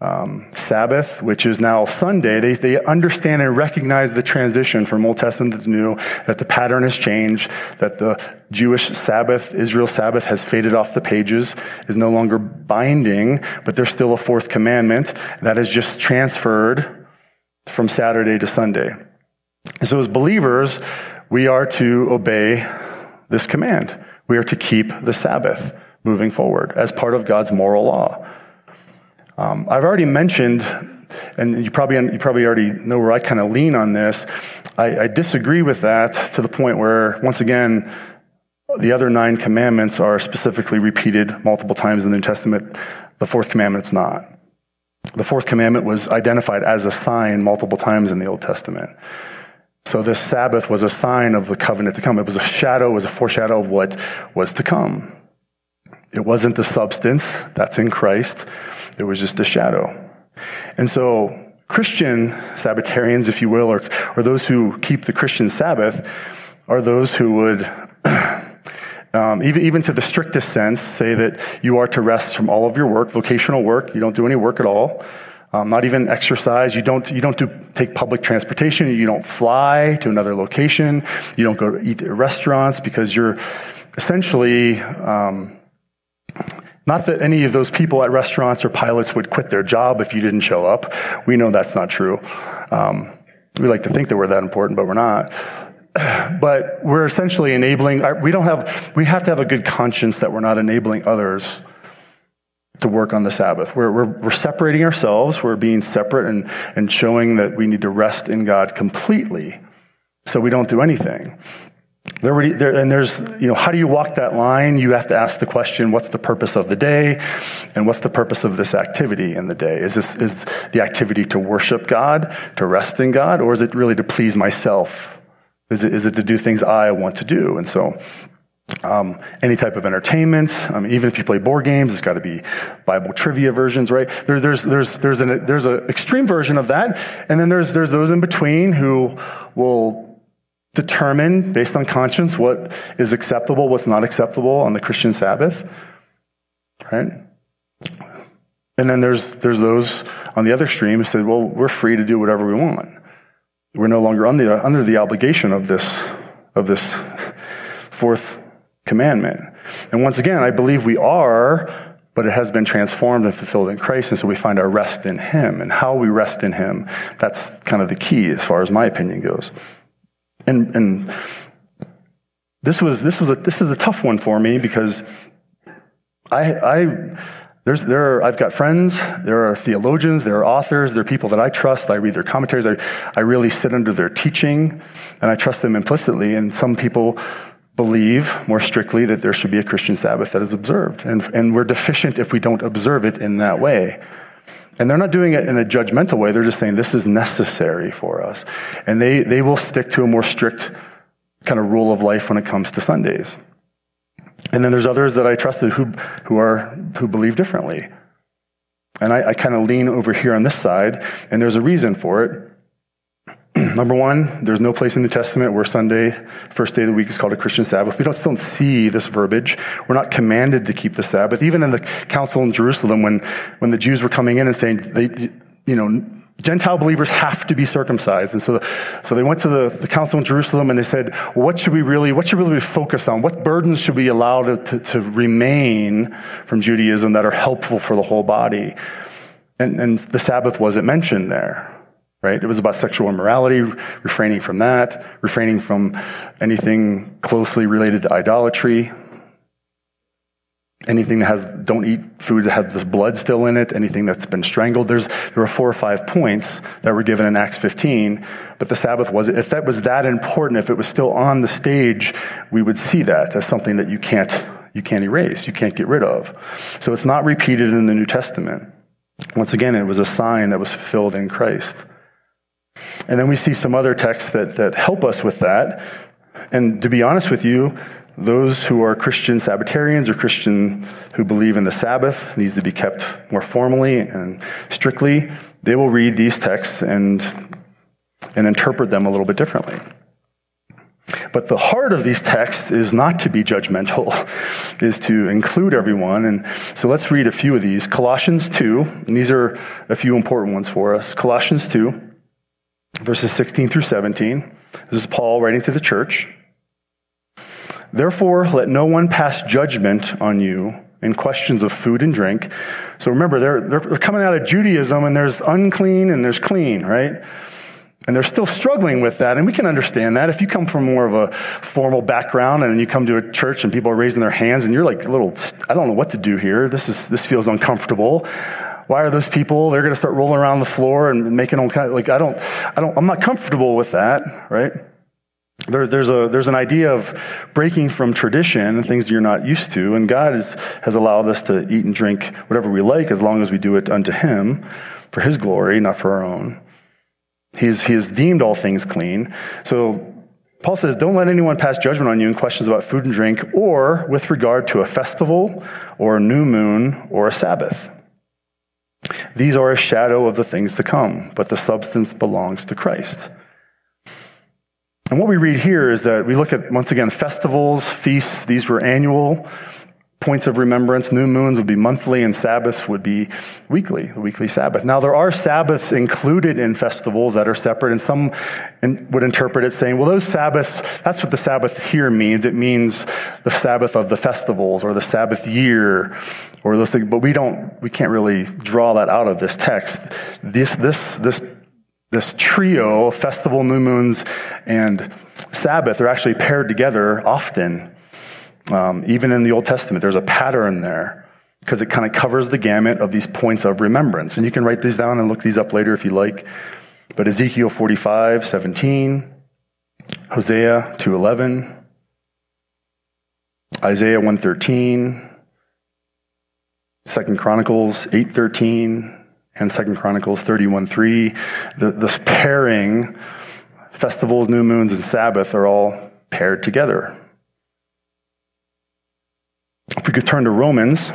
um, Sabbath, which is now Sunday, they, they understand and recognize the transition from Old Testament to New, that the pattern has changed, that the Jewish Sabbath, Israel Sabbath has faded off the pages, is no longer binding, but there's still a fourth commandment that is just transferred from Saturday to Sunday. And so as believers, we are to obey this command. We are to keep the Sabbath moving forward as part of God's moral law. Um, I've already mentioned, and you probably, you probably already know where I kind of lean on this. I, I disagree with that to the point where, once again, the other nine commandments are specifically repeated multiple times in the New Testament. The fourth commandment's not. The fourth commandment was identified as a sign multiple times in the Old Testament. So this Sabbath was a sign of the covenant to come. It was a shadow, it was a foreshadow of what was to come. It wasn't the substance, that's in Christ. It was just a shadow. And so, Christian Sabbatarians, if you will, or, or those who keep the Christian Sabbath, are those who would, um, even, even to the strictest sense, say that you are to rest from all of your work, vocational work. You don't do any work at all. Um, not even exercise. You don't, you don't do, take public transportation. You don't fly to another location. You don't go to eat at restaurants because you're essentially, um, not that any of those people at restaurants or pilots would quit their job if you didn't show up. We know that's not true. Um, we like to think that we're that important, but we're not. But we're essentially enabling, we don't have, we have to have a good conscience that we're not enabling others to work on the Sabbath. We're, we're, we're separating ourselves. We're being separate and, and showing that we need to rest in God completely. So we don't do anything. There, there, and there's, you know, how do you walk that line? You have to ask the question, what's the purpose of the day? And what's the purpose of this activity in the day? Is this, is the activity to worship God, to rest in God, or is it really to please myself? Is it, is it to do things I want to do? And so, um, any type of entertainment, um, even if you play board games, it's got to be Bible trivia versions, right? There, there's there's there's an there's an extreme version of that, and then there's there's those in between who will determine based on conscience what is acceptable, what's not acceptable on the Christian Sabbath. Right? And then there's, there's those on the other stream who say, well, we're free to do whatever we want. We're no longer under, under the obligation of this, of this fourth commandment. And once again, I believe we are, but it has been transformed and fulfilled in Christ. And so we find our rest in Him. And how we rest in Him, that's kind of the key as far as my opinion goes. And, and this was, this was a, this is a tough one for me because I, I, There's, there are, I've got friends, there are theologians, there are authors, there are people that I trust. I read their commentaries. I, I really sit under their teaching and I trust them implicitly. And some people believe more strictly that there should be a Christian Sabbath that is observed. And, and we're deficient if we don't observe it in that way. And they're not doing it in a judgmental way. They're just saying this is necessary for us. And they, they will stick to a more strict kind of rule of life when it comes to Sundays. And then there's others that I trusted who, who are, who believe differently. And I, I kind of lean over here on this side, and there's a reason for it. Number one, there's no place in the Testament where Sunday, first day of the week, is called a Christian Sabbath. We don't still see this verbiage. We're not commanded to keep the Sabbath. Even in the council in Jerusalem, when, when the Jews were coming in and saying, they, you know, Gentile believers have to be circumcised. And so, the, so they went to the, the council in Jerusalem and they said, what should we really, what should we really focus on? What burdens should we allow to, to, to remain from Judaism that are helpful for the whole body? And, and the Sabbath wasn't mentioned there, right? It was about sexual immorality, refraining from that, refraining from anything closely related to idolatry, anything that has don't eat food that has this blood still in it anything that's been strangled. There's there were four or five points that were given in acts 15 but the sabbath was if that was that important if it was still on the stage we would see that as something that you can't you can't erase you can't get rid of. So it's not repeated in the new testament. Once again it was a sign that was fulfilled in christ and then we see some other texts that, that help us with that and to be honest with you those who are Christian Sabbatarians or Christian who believe in the Sabbath needs to be kept more formally and strictly. They will read these texts and, and interpret them a little bit differently. But the heart of these texts is not to be judgmental, is to include everyone. And so let's read a few of these. Colossians 2, and these are a few important ones for us. Colossians 2, verses 16 through 17. This is Paul writing to the church. Therefore, let no one pass judgment on you in questions of food and drink. So remember, they're, they're, coming out of Judaism and there's unclean and there's clean, right? And they're still struggling with that. And we can understand that. If you come from more of a formal background and you come to a church and people are raising their hands and you're like little, I don't know what to do here. This is, this feels uncomfortable. Why are those people? They're going to start rolling around the floor and making all kind of, like, I don't, I don't, I'm not comfortable with that, right? There's, there's, a, there's an idea of breaking from tradition and things you're not used to. And God is, has allowed us to eat and drink whatever we like as long as we do it unto Him for His glory, not for our own. He's, he has deemed all things clean. So Paul says, Don't let anyone pass judgment on you in questions about food and drink or with regard to a festival or a new moon or a Sabbath. These are a shadow of the things to come, but the substance belongs to Christ. And what we read here is that we look at, once again, festivals, feasts, these were annual points of remembrance. New moons would be monthly, and Sabbaths would be weekly, the weekly Sabbath. Now, there are Sabbaths included in festivals that are separate, and some would interpret it saying, well, those Sabbaths, that's what the Sabbath here means. It means the Sabbath of the festivals or the Sabbath year or those things, but we don't, we can't really draw that out of this text. This, this, this this trio, of festival, new moons, and Sabbath, are actually paired together often. Um, even in the Old Testament, there's a pattern there because it kind of covers the gamut of these points of remembrance. And you can write these down and look these up later if you like. But Ezekiel 45, 17, Hosea 2.11, Isaiah 113, 2 Chronicles 8.13, and Second Chronicles 31:3. this pairing, festivals, new moons, and Sabbath are all paired together. If we could turn to Romans,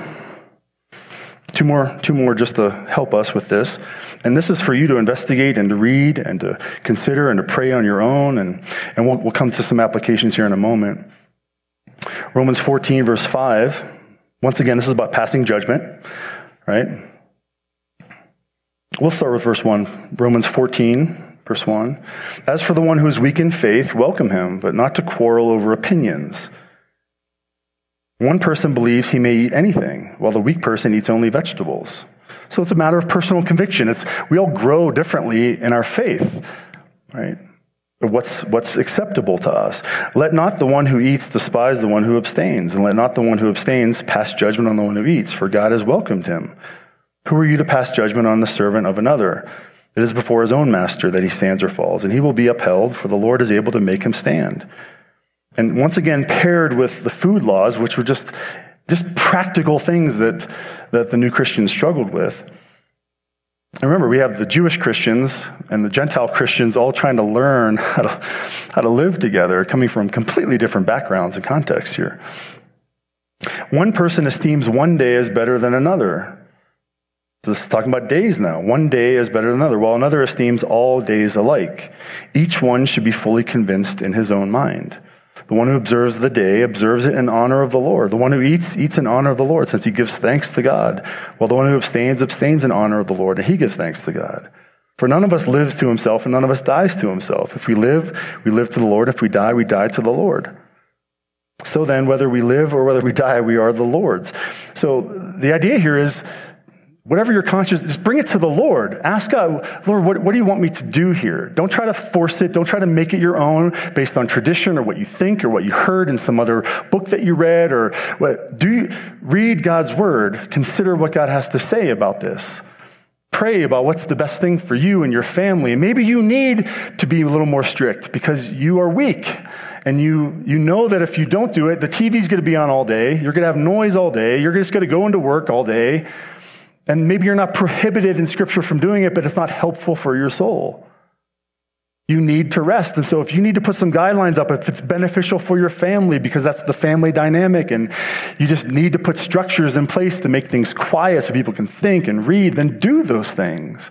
two more, two more just to help us with this. And this is for you to investigate and to read and to consider and to pray on your own. And, and we'll, we'll come to some applications here in a moment. Romans 14, verse 5. Once again, this is about passing judgment, right? We'll start with verse 1, Romans 14, verse 1. As for the one who is weak in faith, welcome him, but not to quarrel over opinions. One person believes he may eat anything, while the weak person eats only vegetables. So it's a matter of personal conviction. It's, we all grow differently in our faith, right? what's, what's acceptable to us. Let not the one who eats despise the one who abstains, and let not the one who abstains pass judgment on the one who eats, for God has welcomed him. Who are you to pass judgment on the servant of another? It is before his own master that he stands or falls, and he will be upheld, for the Lord is able to make him stand. And once again, paired with the food laws, which were just, just practical things that, that the new Christians struggled with. And remember, we have the Jewish Christians and the Gentile Christians all trying to learn how to, how to live together, coming from completely different backgrounds and contexts here. One person esteems one day as better than another. So this is talking about days now. One day is better than another, while another esteems all days alike. Each one should be fully convinced in his own mind. The one who observes the day observes it in honor of the Lord. The one who eats, eats in honor of the Lord, since he gives thanks to God. While the one who abstains, abstains in honor of the Lord, and he gives thanks to God. For none of us lives to himself, and none of us dies to himself. If we live, we live to the Lord. If we die, we die to the Lord. So then, whether we live or whether we die, we are the Lord's. So the idea here is Whatever your conscience, just bring it to the Lord. Ask God, Lord, what, what, do you want me to do here? Don't try to force it. Don't try to make it your own based on tradition or what you think or what you heard in some other book that you read or what. Do you, read God's word. Consider what God has to say about this. Pray about what's the best thing for you and your family. And maybe you need to be a little more strict because you are weak. And you, you know that if you don't do it, the TV's going to be on all day. You're going to have noise all day. You're just going to go into work all day. And maybe you're not prohibited in Scripture from doing it, but it's not helpful for your soul. You need to rest. And so if you need to put some guidelines up, if it's beneficial for your family, because that's the family dynamic, and you just need to put structures in place to make things quiet so people can think and read, then do those things.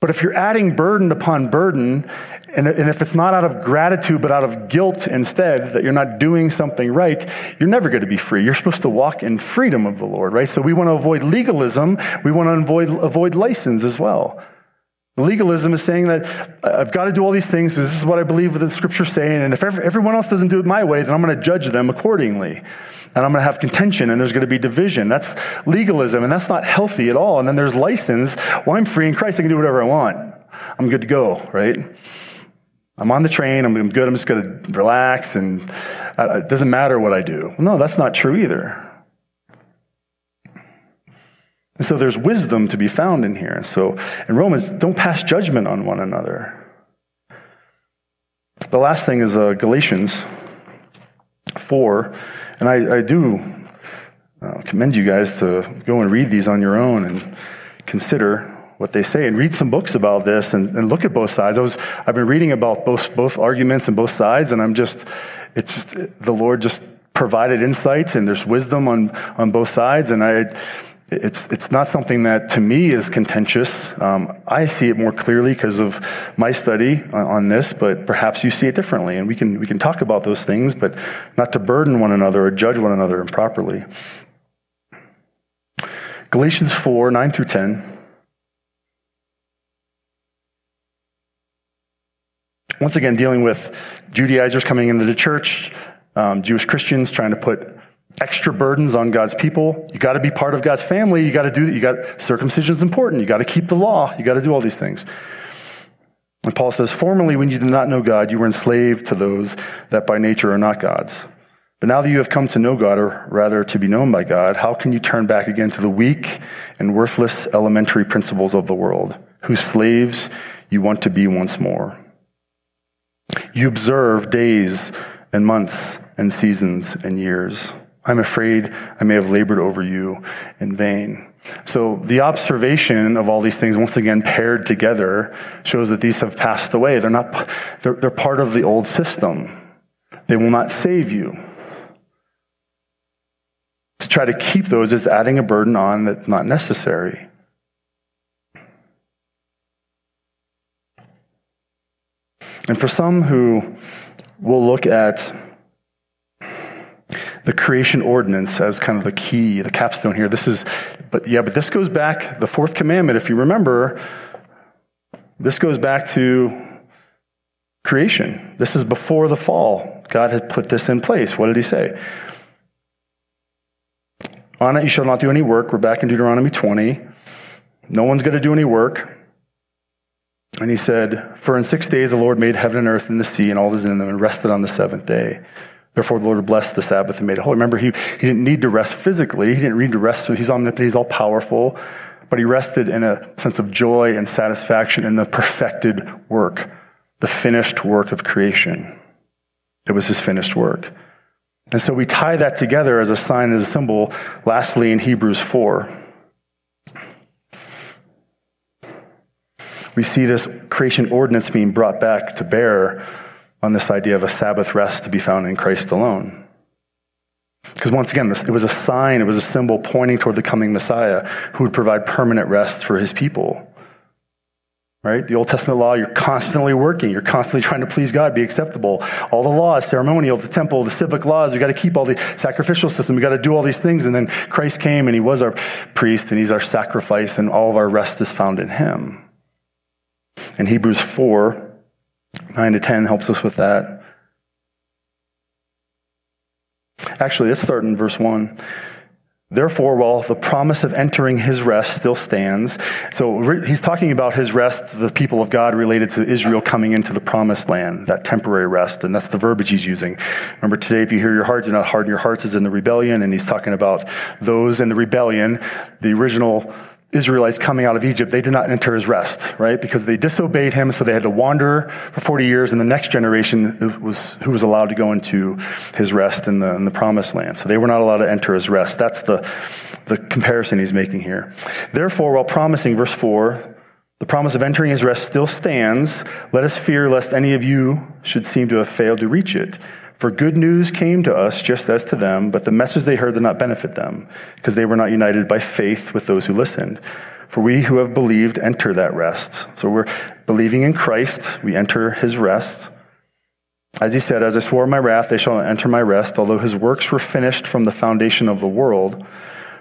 But if you're adding burden upon burden, and if it's not out of gratitude, but out of guilt instead, that you're not doing something right, you're never going to be free. You're supposed to walk in freedom of the Lord, right? So we want to avoid legalism. We want to avoid, avoid license as well. Legalism is saying that I've got to do all these things because this is what I believe the scripture's saying. And if everyone else doesn't do it my way, then I'm going to judge them accordingly and I'm going to have contention and there's going to be division. That's legalism and that's not healthy at all. And then there's license. Well, I'm free in Christ. I can do whatever I want. I'm good to go, right? I'm on the train. I'm good. I'm just going to relax and uh, it doesn't matter what I do. No, that's not true either. And so there's wisdom to be found in here. And So in Romans, don't pass judgment on one another. The last thing is uh, Galatians 4 and I, I do uh, commend you guys to go and read these on your own and consider what they say and read some books about this and, and, look at both sides. I was, I've been reading about both, both arguments and both sides, and I'm just, it's just, the Lord just provided insight and there's wisdom on, on both sides. And I, it's, it's not something that to me is contentious. Um, I see it more clearly because of my study on, on, this, but perhaps you see it differently. And we can, we can talk about those things, but not to burden one another or judge one another improperly. Galatians 4 9 through 10. Once again, dealing with Judaizers coming into the church, um, Jewish Christians trying to put extra burdens on God's people. You got to be part of God's family. You got to do that. You got circumcision is important. You got to keep the law. You got to do all these things. And Paul says, formerly when you did not know God, you were enslaved to those that by nature are not God's. But now that you have come to know God, or rather to be known by God, how can you turn back again to the weak and worthless elementary principles of the world, whose slaves you want to be once more? You observe days and months and seasons and years. I'm afraid I may have labored over you in vain. So the observation of all these things, once again paired together, shows that these have passed away. They're not, they're, they're part of the old system. They will not save you. To try to keep those is adding a burden on that's not necessary. And for some who will look at the creation ordinance as kind of the key, the capstone here. This is, but yeah, but this goes back, the fourth commandment, if you remember, this goes back to creation. This is before the fall. God had put this in place. What did he say? On it you shall not do any work. We're back in Deuteronomy 20. No one's going to do any work. And he said, For in six days the Lord made heaven and earth and the sea and all that is in them and rested on the seventh day. Therefore the Lord blessed the Sabbath and made it holy. Remember, he, he didn't need to rest physically. He didn't need to rest, so he's omnipotent, he's all powerful. But he rested in a sense of joy and satisfaction in the perfected work, the finished work of creation. It was his finished work. And so we tie that together as a sign, as a symbol, lastly in Hebrews 4. We see this creation ordinance being brought back to bear on this idea of a Sabbath rest to be found in Christ alone. Because once again, this, it was a sign, it was a symbol pointing toward the coming Messiah who would provide permanent rest for his people. Right? The Old Testament law, you're constantly working. You're constantly trying to please God, be acceptable. All the laws, ceremonial, the temple, the civic laws, we got to keep all the sacrificial system. We got to do all these things. And then Christ came and he was our priest and he's our sacrifice and all of our rest is found in him. In Hebrews 4, 9 to 10 helps us with that. Actually, let's start in verse 1. Therefore, while the promise of entering his rest still stands, so he's talking about his rest, the people of God related to Israel coming into the promised land, that temporary rest, and that's the verbiage he's using. Remember today, if you hear your heart, do not harden your hearts, is in the rebellion, and he's talking about those in the rebellion, the original Israelites coming out of Egypt, they did not enter his rest, right? Because they disobeyed him, so they had to wander for 40 years, and the next generation was who was allowed to go into his rest in the, in the promised land. So they were not allowed to enter his rest. That's the, the comparison he's making here. Therefore, while promising, verse 4, the promise of entering his rest still stands, let us fear lest any of you should seem to have failed to reach it. For good news came to us just as to them, but the message they heard did not benefit them, because they were not united by faith with those who listened. For we who have believed enter that rest. So we're believing in Christ, we enter his rest. As he said, As I swore my wrath, they shall not enter my rest, although his works were finished from the foundation of the world.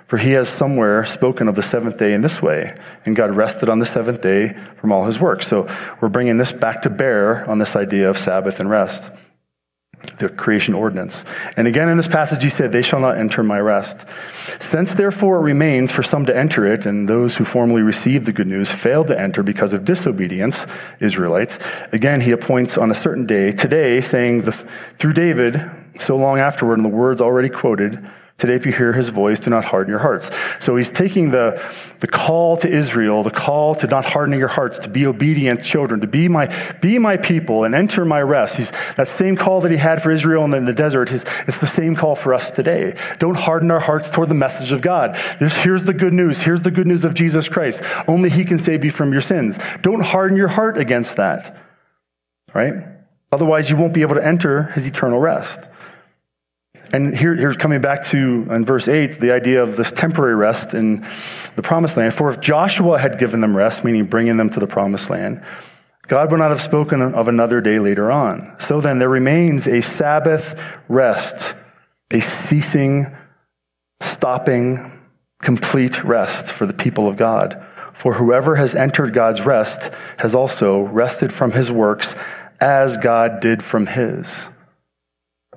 For he has somewhere spoken of the seventh day in this way, and God rested on the seventh day from all his works. So we're bringing this back to bear on this idea of Sabbath and rest the creation ordinance. And again in this passage he said, They shall not enter my rest. Since therefore it remains for some to enter it, and those who formerly received the good news failed to enter because of disobedience, Israelites, again he appoints on a certain day, today, saying through David, so long afterward, in the words already quoted, Today, if you hear his voice, do not harden your hearts. So he's taking the, the call to Israel, the call to not harden your hearts, to be obedient children, to be my, be my people and enter my rest. He's, that same call that he had for Israel in the, the desert, his, it's the same call for us today. Don't harden our hearts toward the message of God. There's, here's the good news. Here's the good news of Jesus Christ. Only he can save you from your sins. Don't harden your heart against that. Right? Otherwise, you won't be able to enter his eternal rest. And here, here's coming back to, in verse 8, the idea of this temporary rest in the promised land. For if Joshua had given them rest, meaning bringing them to the promised land, God would not have spoken of another day later on. So then there remains a Sabbath rest, a ceasing, stopping, complete rest for the people of God. For whoever has entered God's rest has also rested from his works as God did from his.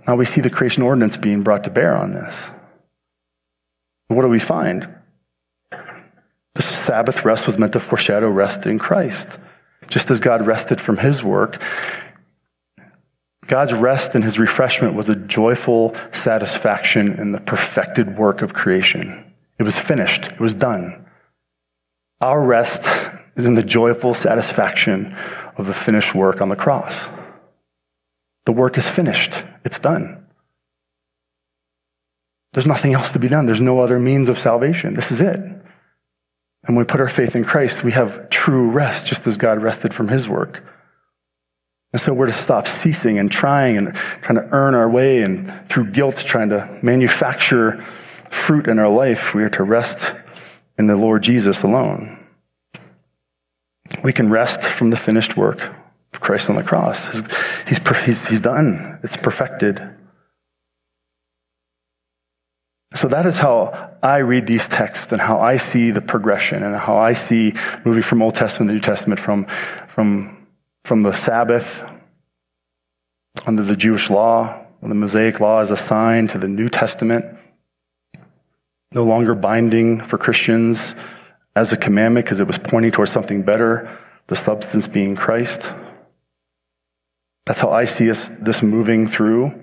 Now we see the creation ordinance being brought to bear on this. What do we find? The Sabbath rest was meant to foreshadow rest in Christ. Just as God rested from his work, God's rest and his refreshment was a joyful satisfaction in the perfected work of creation. It was finished. It was done. Our rest is in the joyful satisfaction of the finished work on the cross. The work is finished. It's done. There's nothing else to be done. There's no other means of salvation. This is it. And when we put our faith in Christ, we have true rest, just as God rested from his work. And so we're to stop ceasing and trying and trying to earn our way and through guilt trying to manufacture fruit in our life. We are to rest in the Lord Jesus alone. We can rest from the finished work of Christ on the cross. He's, he's, he's done. It's perfected. So that is how I read these texts and how I see the progression and how I see moving from Old Testament to New Testament from, from, from the Sabbath under the Jewish law, the Mosaic law as a sign to the New Testament, no longer binding for Christians as a commandment because it was pointing towards something better the substance being Christ. That's how I see us, this moving through.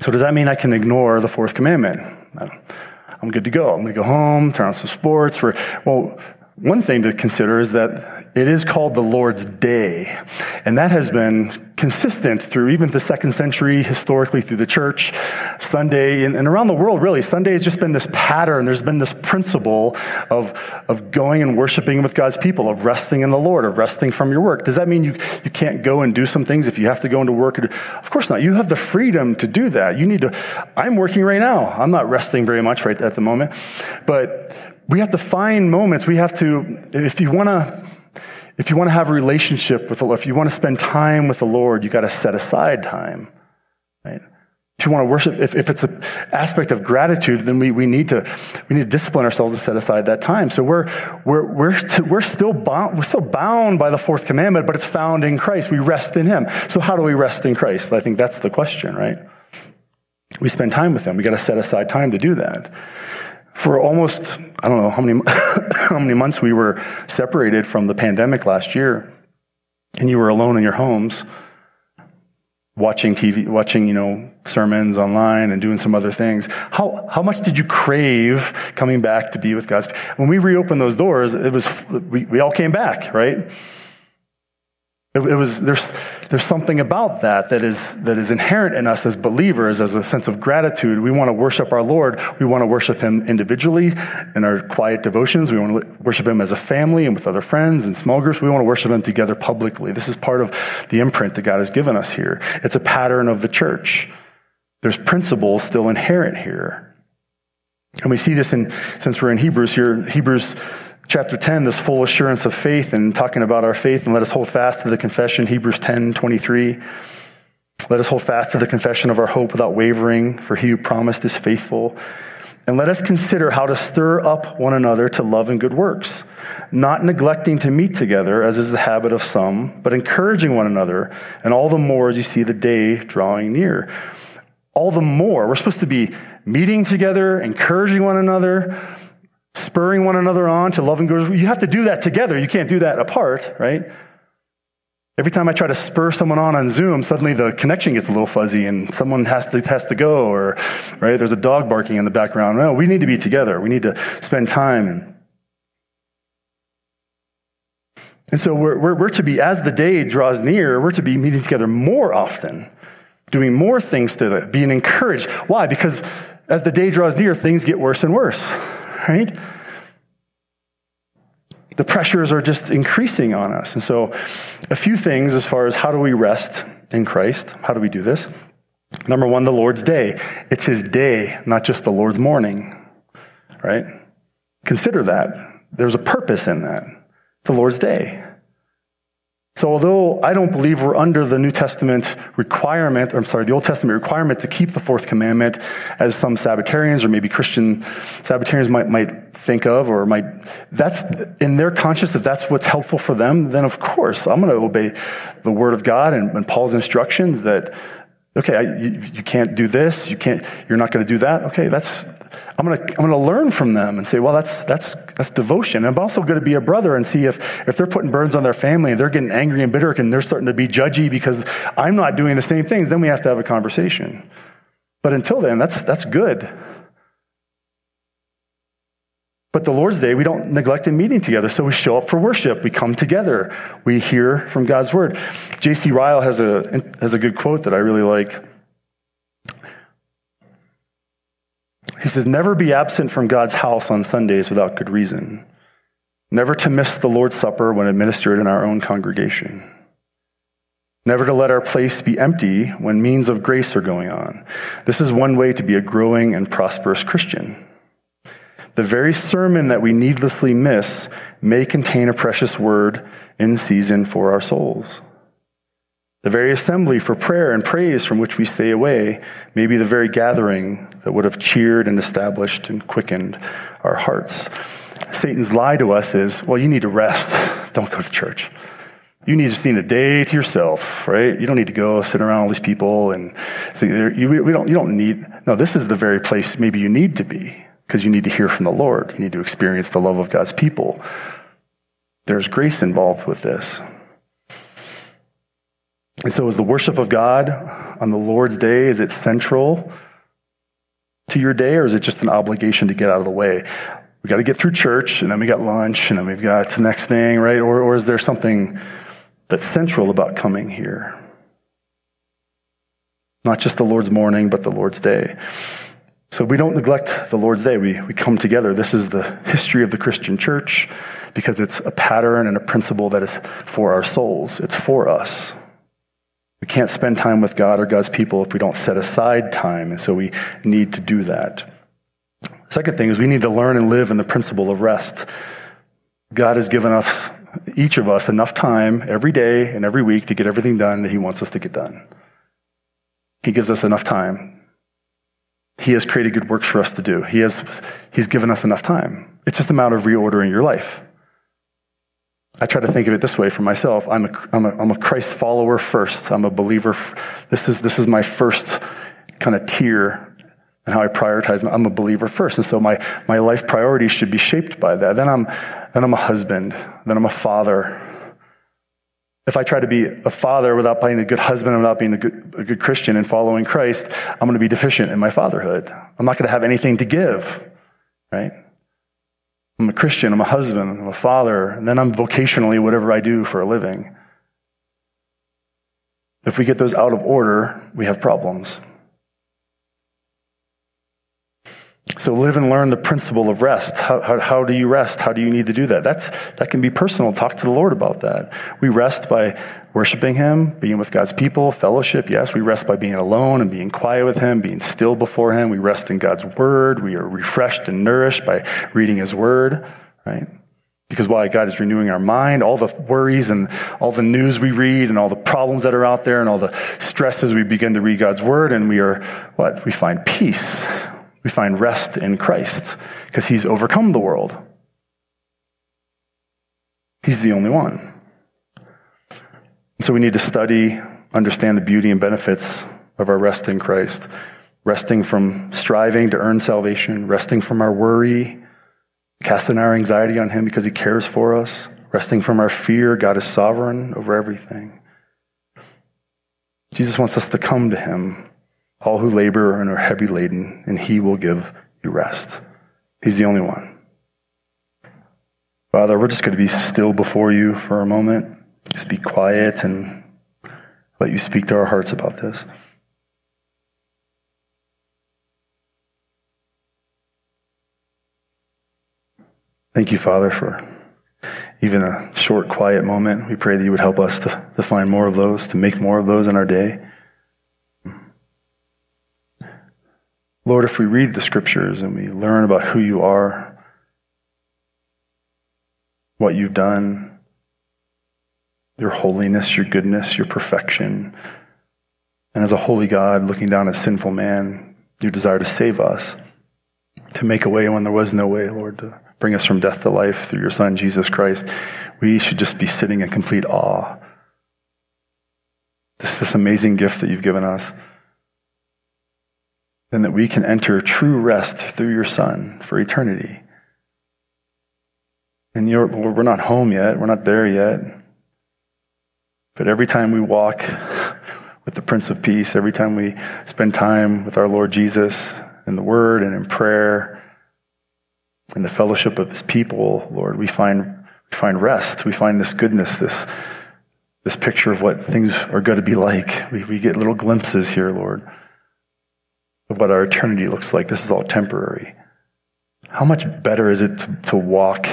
So does that mean I can ignore the fourth commandment? I'm good to go. I'm going to go home, turn on some sports. well, one thing to consider is that it is called the Lord's Day. And that has been consistent through even the second century, historically through the church. Sunday, and, and, around the world, really, Sunday has just been this pattern. There's been this principle of, of going and worshiping with God's people, of resting in the Lord, of resting from your work. Does that mean you, you can't go and do some things if you have to go into work? Of course not. You have the freedom to do that. You need to, I'm working right now. I'm not resting very much right at the moment. But we have to find moments. We have to, if you want to, if you want to have a relationship with the Lord, if you want to spend time with the Lord, you got to set aside time, right? If you want to worship, if, if it's an aspect of gratitude, then we, we need to we need to discipline ourselves and set aside that time. So we're we're we're we're still bound we're still bound by the fourth commandment, but it's found in Christ. We rest in Him. So how do we rest in Christ? I think that's the question, right? We spend time with Him. We got to set aside time to do that for almost, I don't know how many, how many months we were separated from the pandemic last year, and you were alone in your homes, watching TV, watching, you know, sermons online and doing some other things. How, how much did you crave coming back to be with God's? When we reopened those doors, it was, we, we all came back, right? It, it, was, there's, there's something about that that is, that is inherent in us as believers, as a sense of gratitude. We want to worship our Lord. We want to worship Him individually in our quiet devotions. We want to worship Him as a family and with other friends and small groups. We want to worship Him together publicly. This is part of the imprint that God has given us here. It's a pattern of the church. There's principles still inherent here. And we see this in, since we're in Hebrews here, Hebrews chapter 10, this full assurance of faith and talking about our faith, and let us hold fast to the confession, Hebrews 10 23. Let us hold fast to the confession of our hope without wavering, for he who promised is faithful. And let us consider how to stir up one another to love and good works, not neglecting to meet together, as is the habit of some, but encouraging one another, and all the more as you see the day drawing near. All the more, we're supposed to be meeting together, encouraging one another, spurring one another on to love and good. You have to do that together. You can't do that apart, right? Every time I try to spur someone on on Zoom, suddenly the connection gets a little fuzzy and someone has to, has to go or, right? There's a dog barking in the background. No, we need to be together. We need to spend time. And, so we're, we're, we're to be, as the day draws near, we're to be meeting together more often, doing more things to being encouraged. Why? Because as the day draws near, things get worse and worse right? The pressures are just increasing on us. And so, a few things as far as how do we rest in Christ? How do we do this? Number one, the Lord's day. It's his day, not just the Lord's morning, right? Consider that. There's a purpose in that. The Lord's day. So although I don't believe we're under the New Testament requirement, or I'm sorry, the Old Testament requirement to keep the fourth commandment, as some Sabbatarians or maybe Christian Sabbatarians might, might think of, or might, that's in their conscience, if that's what's helpful for them, then of course I'm going to obey the word of God and, and Paul's instructions that, okay, I, you, you can't do this, you can't, you're not going to do that. Okay, that's, I'm going to, I'm going to learn from them and say, well, that's, that's, that's devotion. I'm also going to be a brother and see if, if they're putting burdens on their family and they're getting angry and bitter and they're starting to be judgy because I'm not doing the same things, then we have to have a conversation. But until then, that's, that's good. But the Lord's Day, we don't neglect a meeting together. So we show up for worship. We come together. We hear from God's word. J.C. Ryle has a, has a good quote that I really like. He says, Never be absent from God's house on Sundays without good reason. Never to miss the Lord's Supper when administered in our own congregation. Never to let our place be empty when means of grace are going on. This is one way to be a growing and prosperous Christian. The very sermon that we needlessly miss may contain a precious word in season for our souls. The very assembly for prayer and praise from which we stay away may be the very gathering that would have cheered and established and quickened our hearts. Satan's lie to us is, well, you need to rest. Don't go to church. You need just need a day to yourself, right? You don't need to go sit around all these people and so you, we don't, you don't need, no, this is the very place maybe you need to be because you need to hear from the Lord. You need to experience the love of God's people. There's grace involved with this. And so, is the worship of God on the Lord's day, is it central to your day, or is it just an obligation to get out of the way? We got to get through church, and then we got lunch, and then we've got the next thing, right? Or, or is there something that's central about coming here? Not just the Lord's morning, but the Lord's day. So we don't neglect the Lord's day. We, we come together. This is the history of the Christian church because it's a pattern and a principle that is for our souls. It's for us. We can't spend time with God or God's people if we don't set aside time. And so we need to do that. Second thing is we need to learn and live in the principle of rest. God has given us, each of us, enough time every day and every week to get everything done that He wants us to get done. He gives us enough time. He has created good works for us to do. He has, He's given us enough time. It's just a matter of reordering your life. I try to think of it this way for myself. I'm a, I'm a, I'm a Christ follower first. I'm a believer. This is, this is my first kind of tier and how I prioritize. I'm a believer first. And so my, my life priorities should be shaped by that. Then I'm, then I'm a husband. Then I'm a father. If I try to be a father without being a good husband and without being a good, a good Christian and following Christ, I'm going to be deficient in my fatherhood. I'm not going to have anything to give, right? I'm a Christian, I'm a husband, I'm a father, and then I'm vocationally whatever I do for a living. If we get those out of order, we have problems. So live and learn the principle of rest. How, how, how, do you rest? How do you need to do that? That's, that can be personal. Talk to the Lord about that. We rest by worshiping Him, being with God's people, fellowship. Yes, we rest by being alone and being quiet with Him, being still before Him. We rest in God's Word. We are refreshed and nourished by reading His Word, right? Because why? God is renewing our mind. All the worries and all the news we read and all the problems that are out there and all the stresses, we begin to read God's Word and we are, what? We find peace we find rest in Christ because he's overcome the world. He's the only one. So we need to study, understand the beauty and benefits of our rest in Christ, resting from striving to earn salvation, resting from our worry, casting our anxiety on him because he cares for us, resting from our fear. God is sovereign over everything. Jesus wants us to come to him all who labor and are heavy laden, and he will give you rest. He's the only one. Father, we're just going to be still before you for a moment. Just be quiet and let you speak to our hearts about this. Thank you, Father, for even a short, quiet moment. We pray that you would help us to, to find more of those, to make more of those in our day. Lord, if we read the scriptures and we learn about who you are, what you've done, your holiness, your goodness, your perfection, and as a holy God looking down at sinful man, your desire to save us, to make a way when there was no way, Lord, to bring us from death to life through your Son, Jesus Christ, we should just be sitting in complete awe. This, this amazing gift that you've given us that we can enter true rest through your Son for eternity. And Lord, we're not home yet. We're not there yet. But every time we walk with the Prince of Peace, every time we spend time with our Lord Jesus in the Word and in prayer, in the fellowship of His people, Lord, we find, we find rest. We find this goodness, this, this picture of what things are going to be like. We, we get little glimpses here, Lord of what our eternity looks like. This is all temporary. How much better is it to, to walk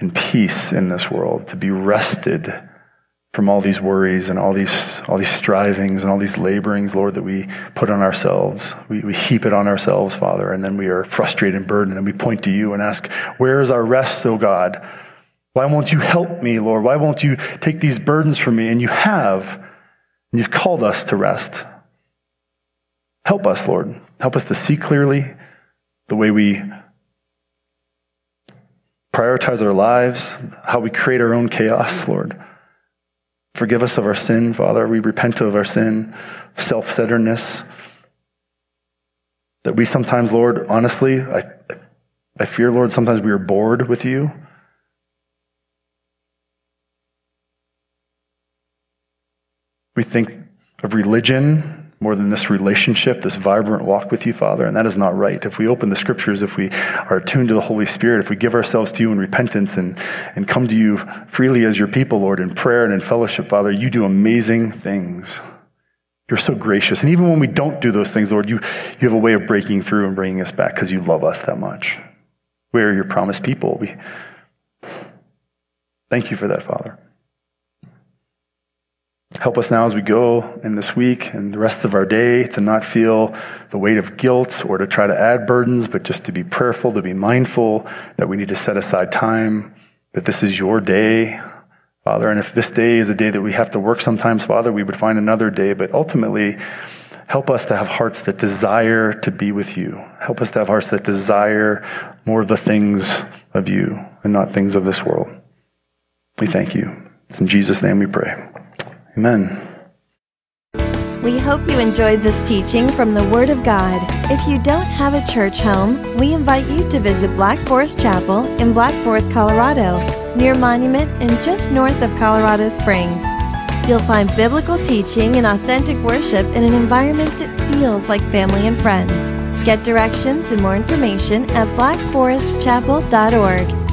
in peace in this world, to be rested from all these worries and all these, all these strivings and all these laborings, Lord, that we put on ourselves. We, we heap it on ourselves, Father, and then we are frustrated and burdened and we point to you and ask, where is our rest, O God? Why won't you help me, Lord? Why won't you take these burdens from me? And you have, and you've called us to rest. Help us, Lord. Help us to see clearly the way we prioritize our lives, how we create our own chaos, Lord. Forgive us of our sin, Father. We repent of our sin, self centeredness. That we sometimes, Lord, honestly, I, I fear, Lord, sometimes we are bored with you. We think of religion more than this relationship, this vibrant walk with you, Father. And that is not right. If we open the scriptures, if we are attuned to the Holy Spirit, if we give ourselves to you in repentance and, and come to you freely as your people, Lord, in prayer and in fellowship, Father, you do amazing things. You're so gracious. And even when we don't do those things, Lord, you, you have a way of breaking through and bringing us back because you love us that much. We are your promised people. We thank you for that, Father. Help us now as we go in this week and the rest of our day to not feel the weight of guilt or to try to add burdens, but just to be prayerful, to be mindful that we need to set aside time, that this is your day, Father. And if this day is a day that we have to work sometimes, Father, we would find another day. But ultimately, help us to have hearts that desire to be with you. Help us to have hearts that desire more of the things of you and not things of this world. We thank you. It's in Jesus' name we pray. Amen. We hope you enjoyed this teaching from the Word of God. If you don't have a church home, we invite you to visit Black Forest Chapel in Black Forest, Colorado, near Monument and just north of Colorado Springs. You'll find biblical teaching and authentic worship in an environment that feels like family and friends. Get directions and more information at blackforestchapel.org.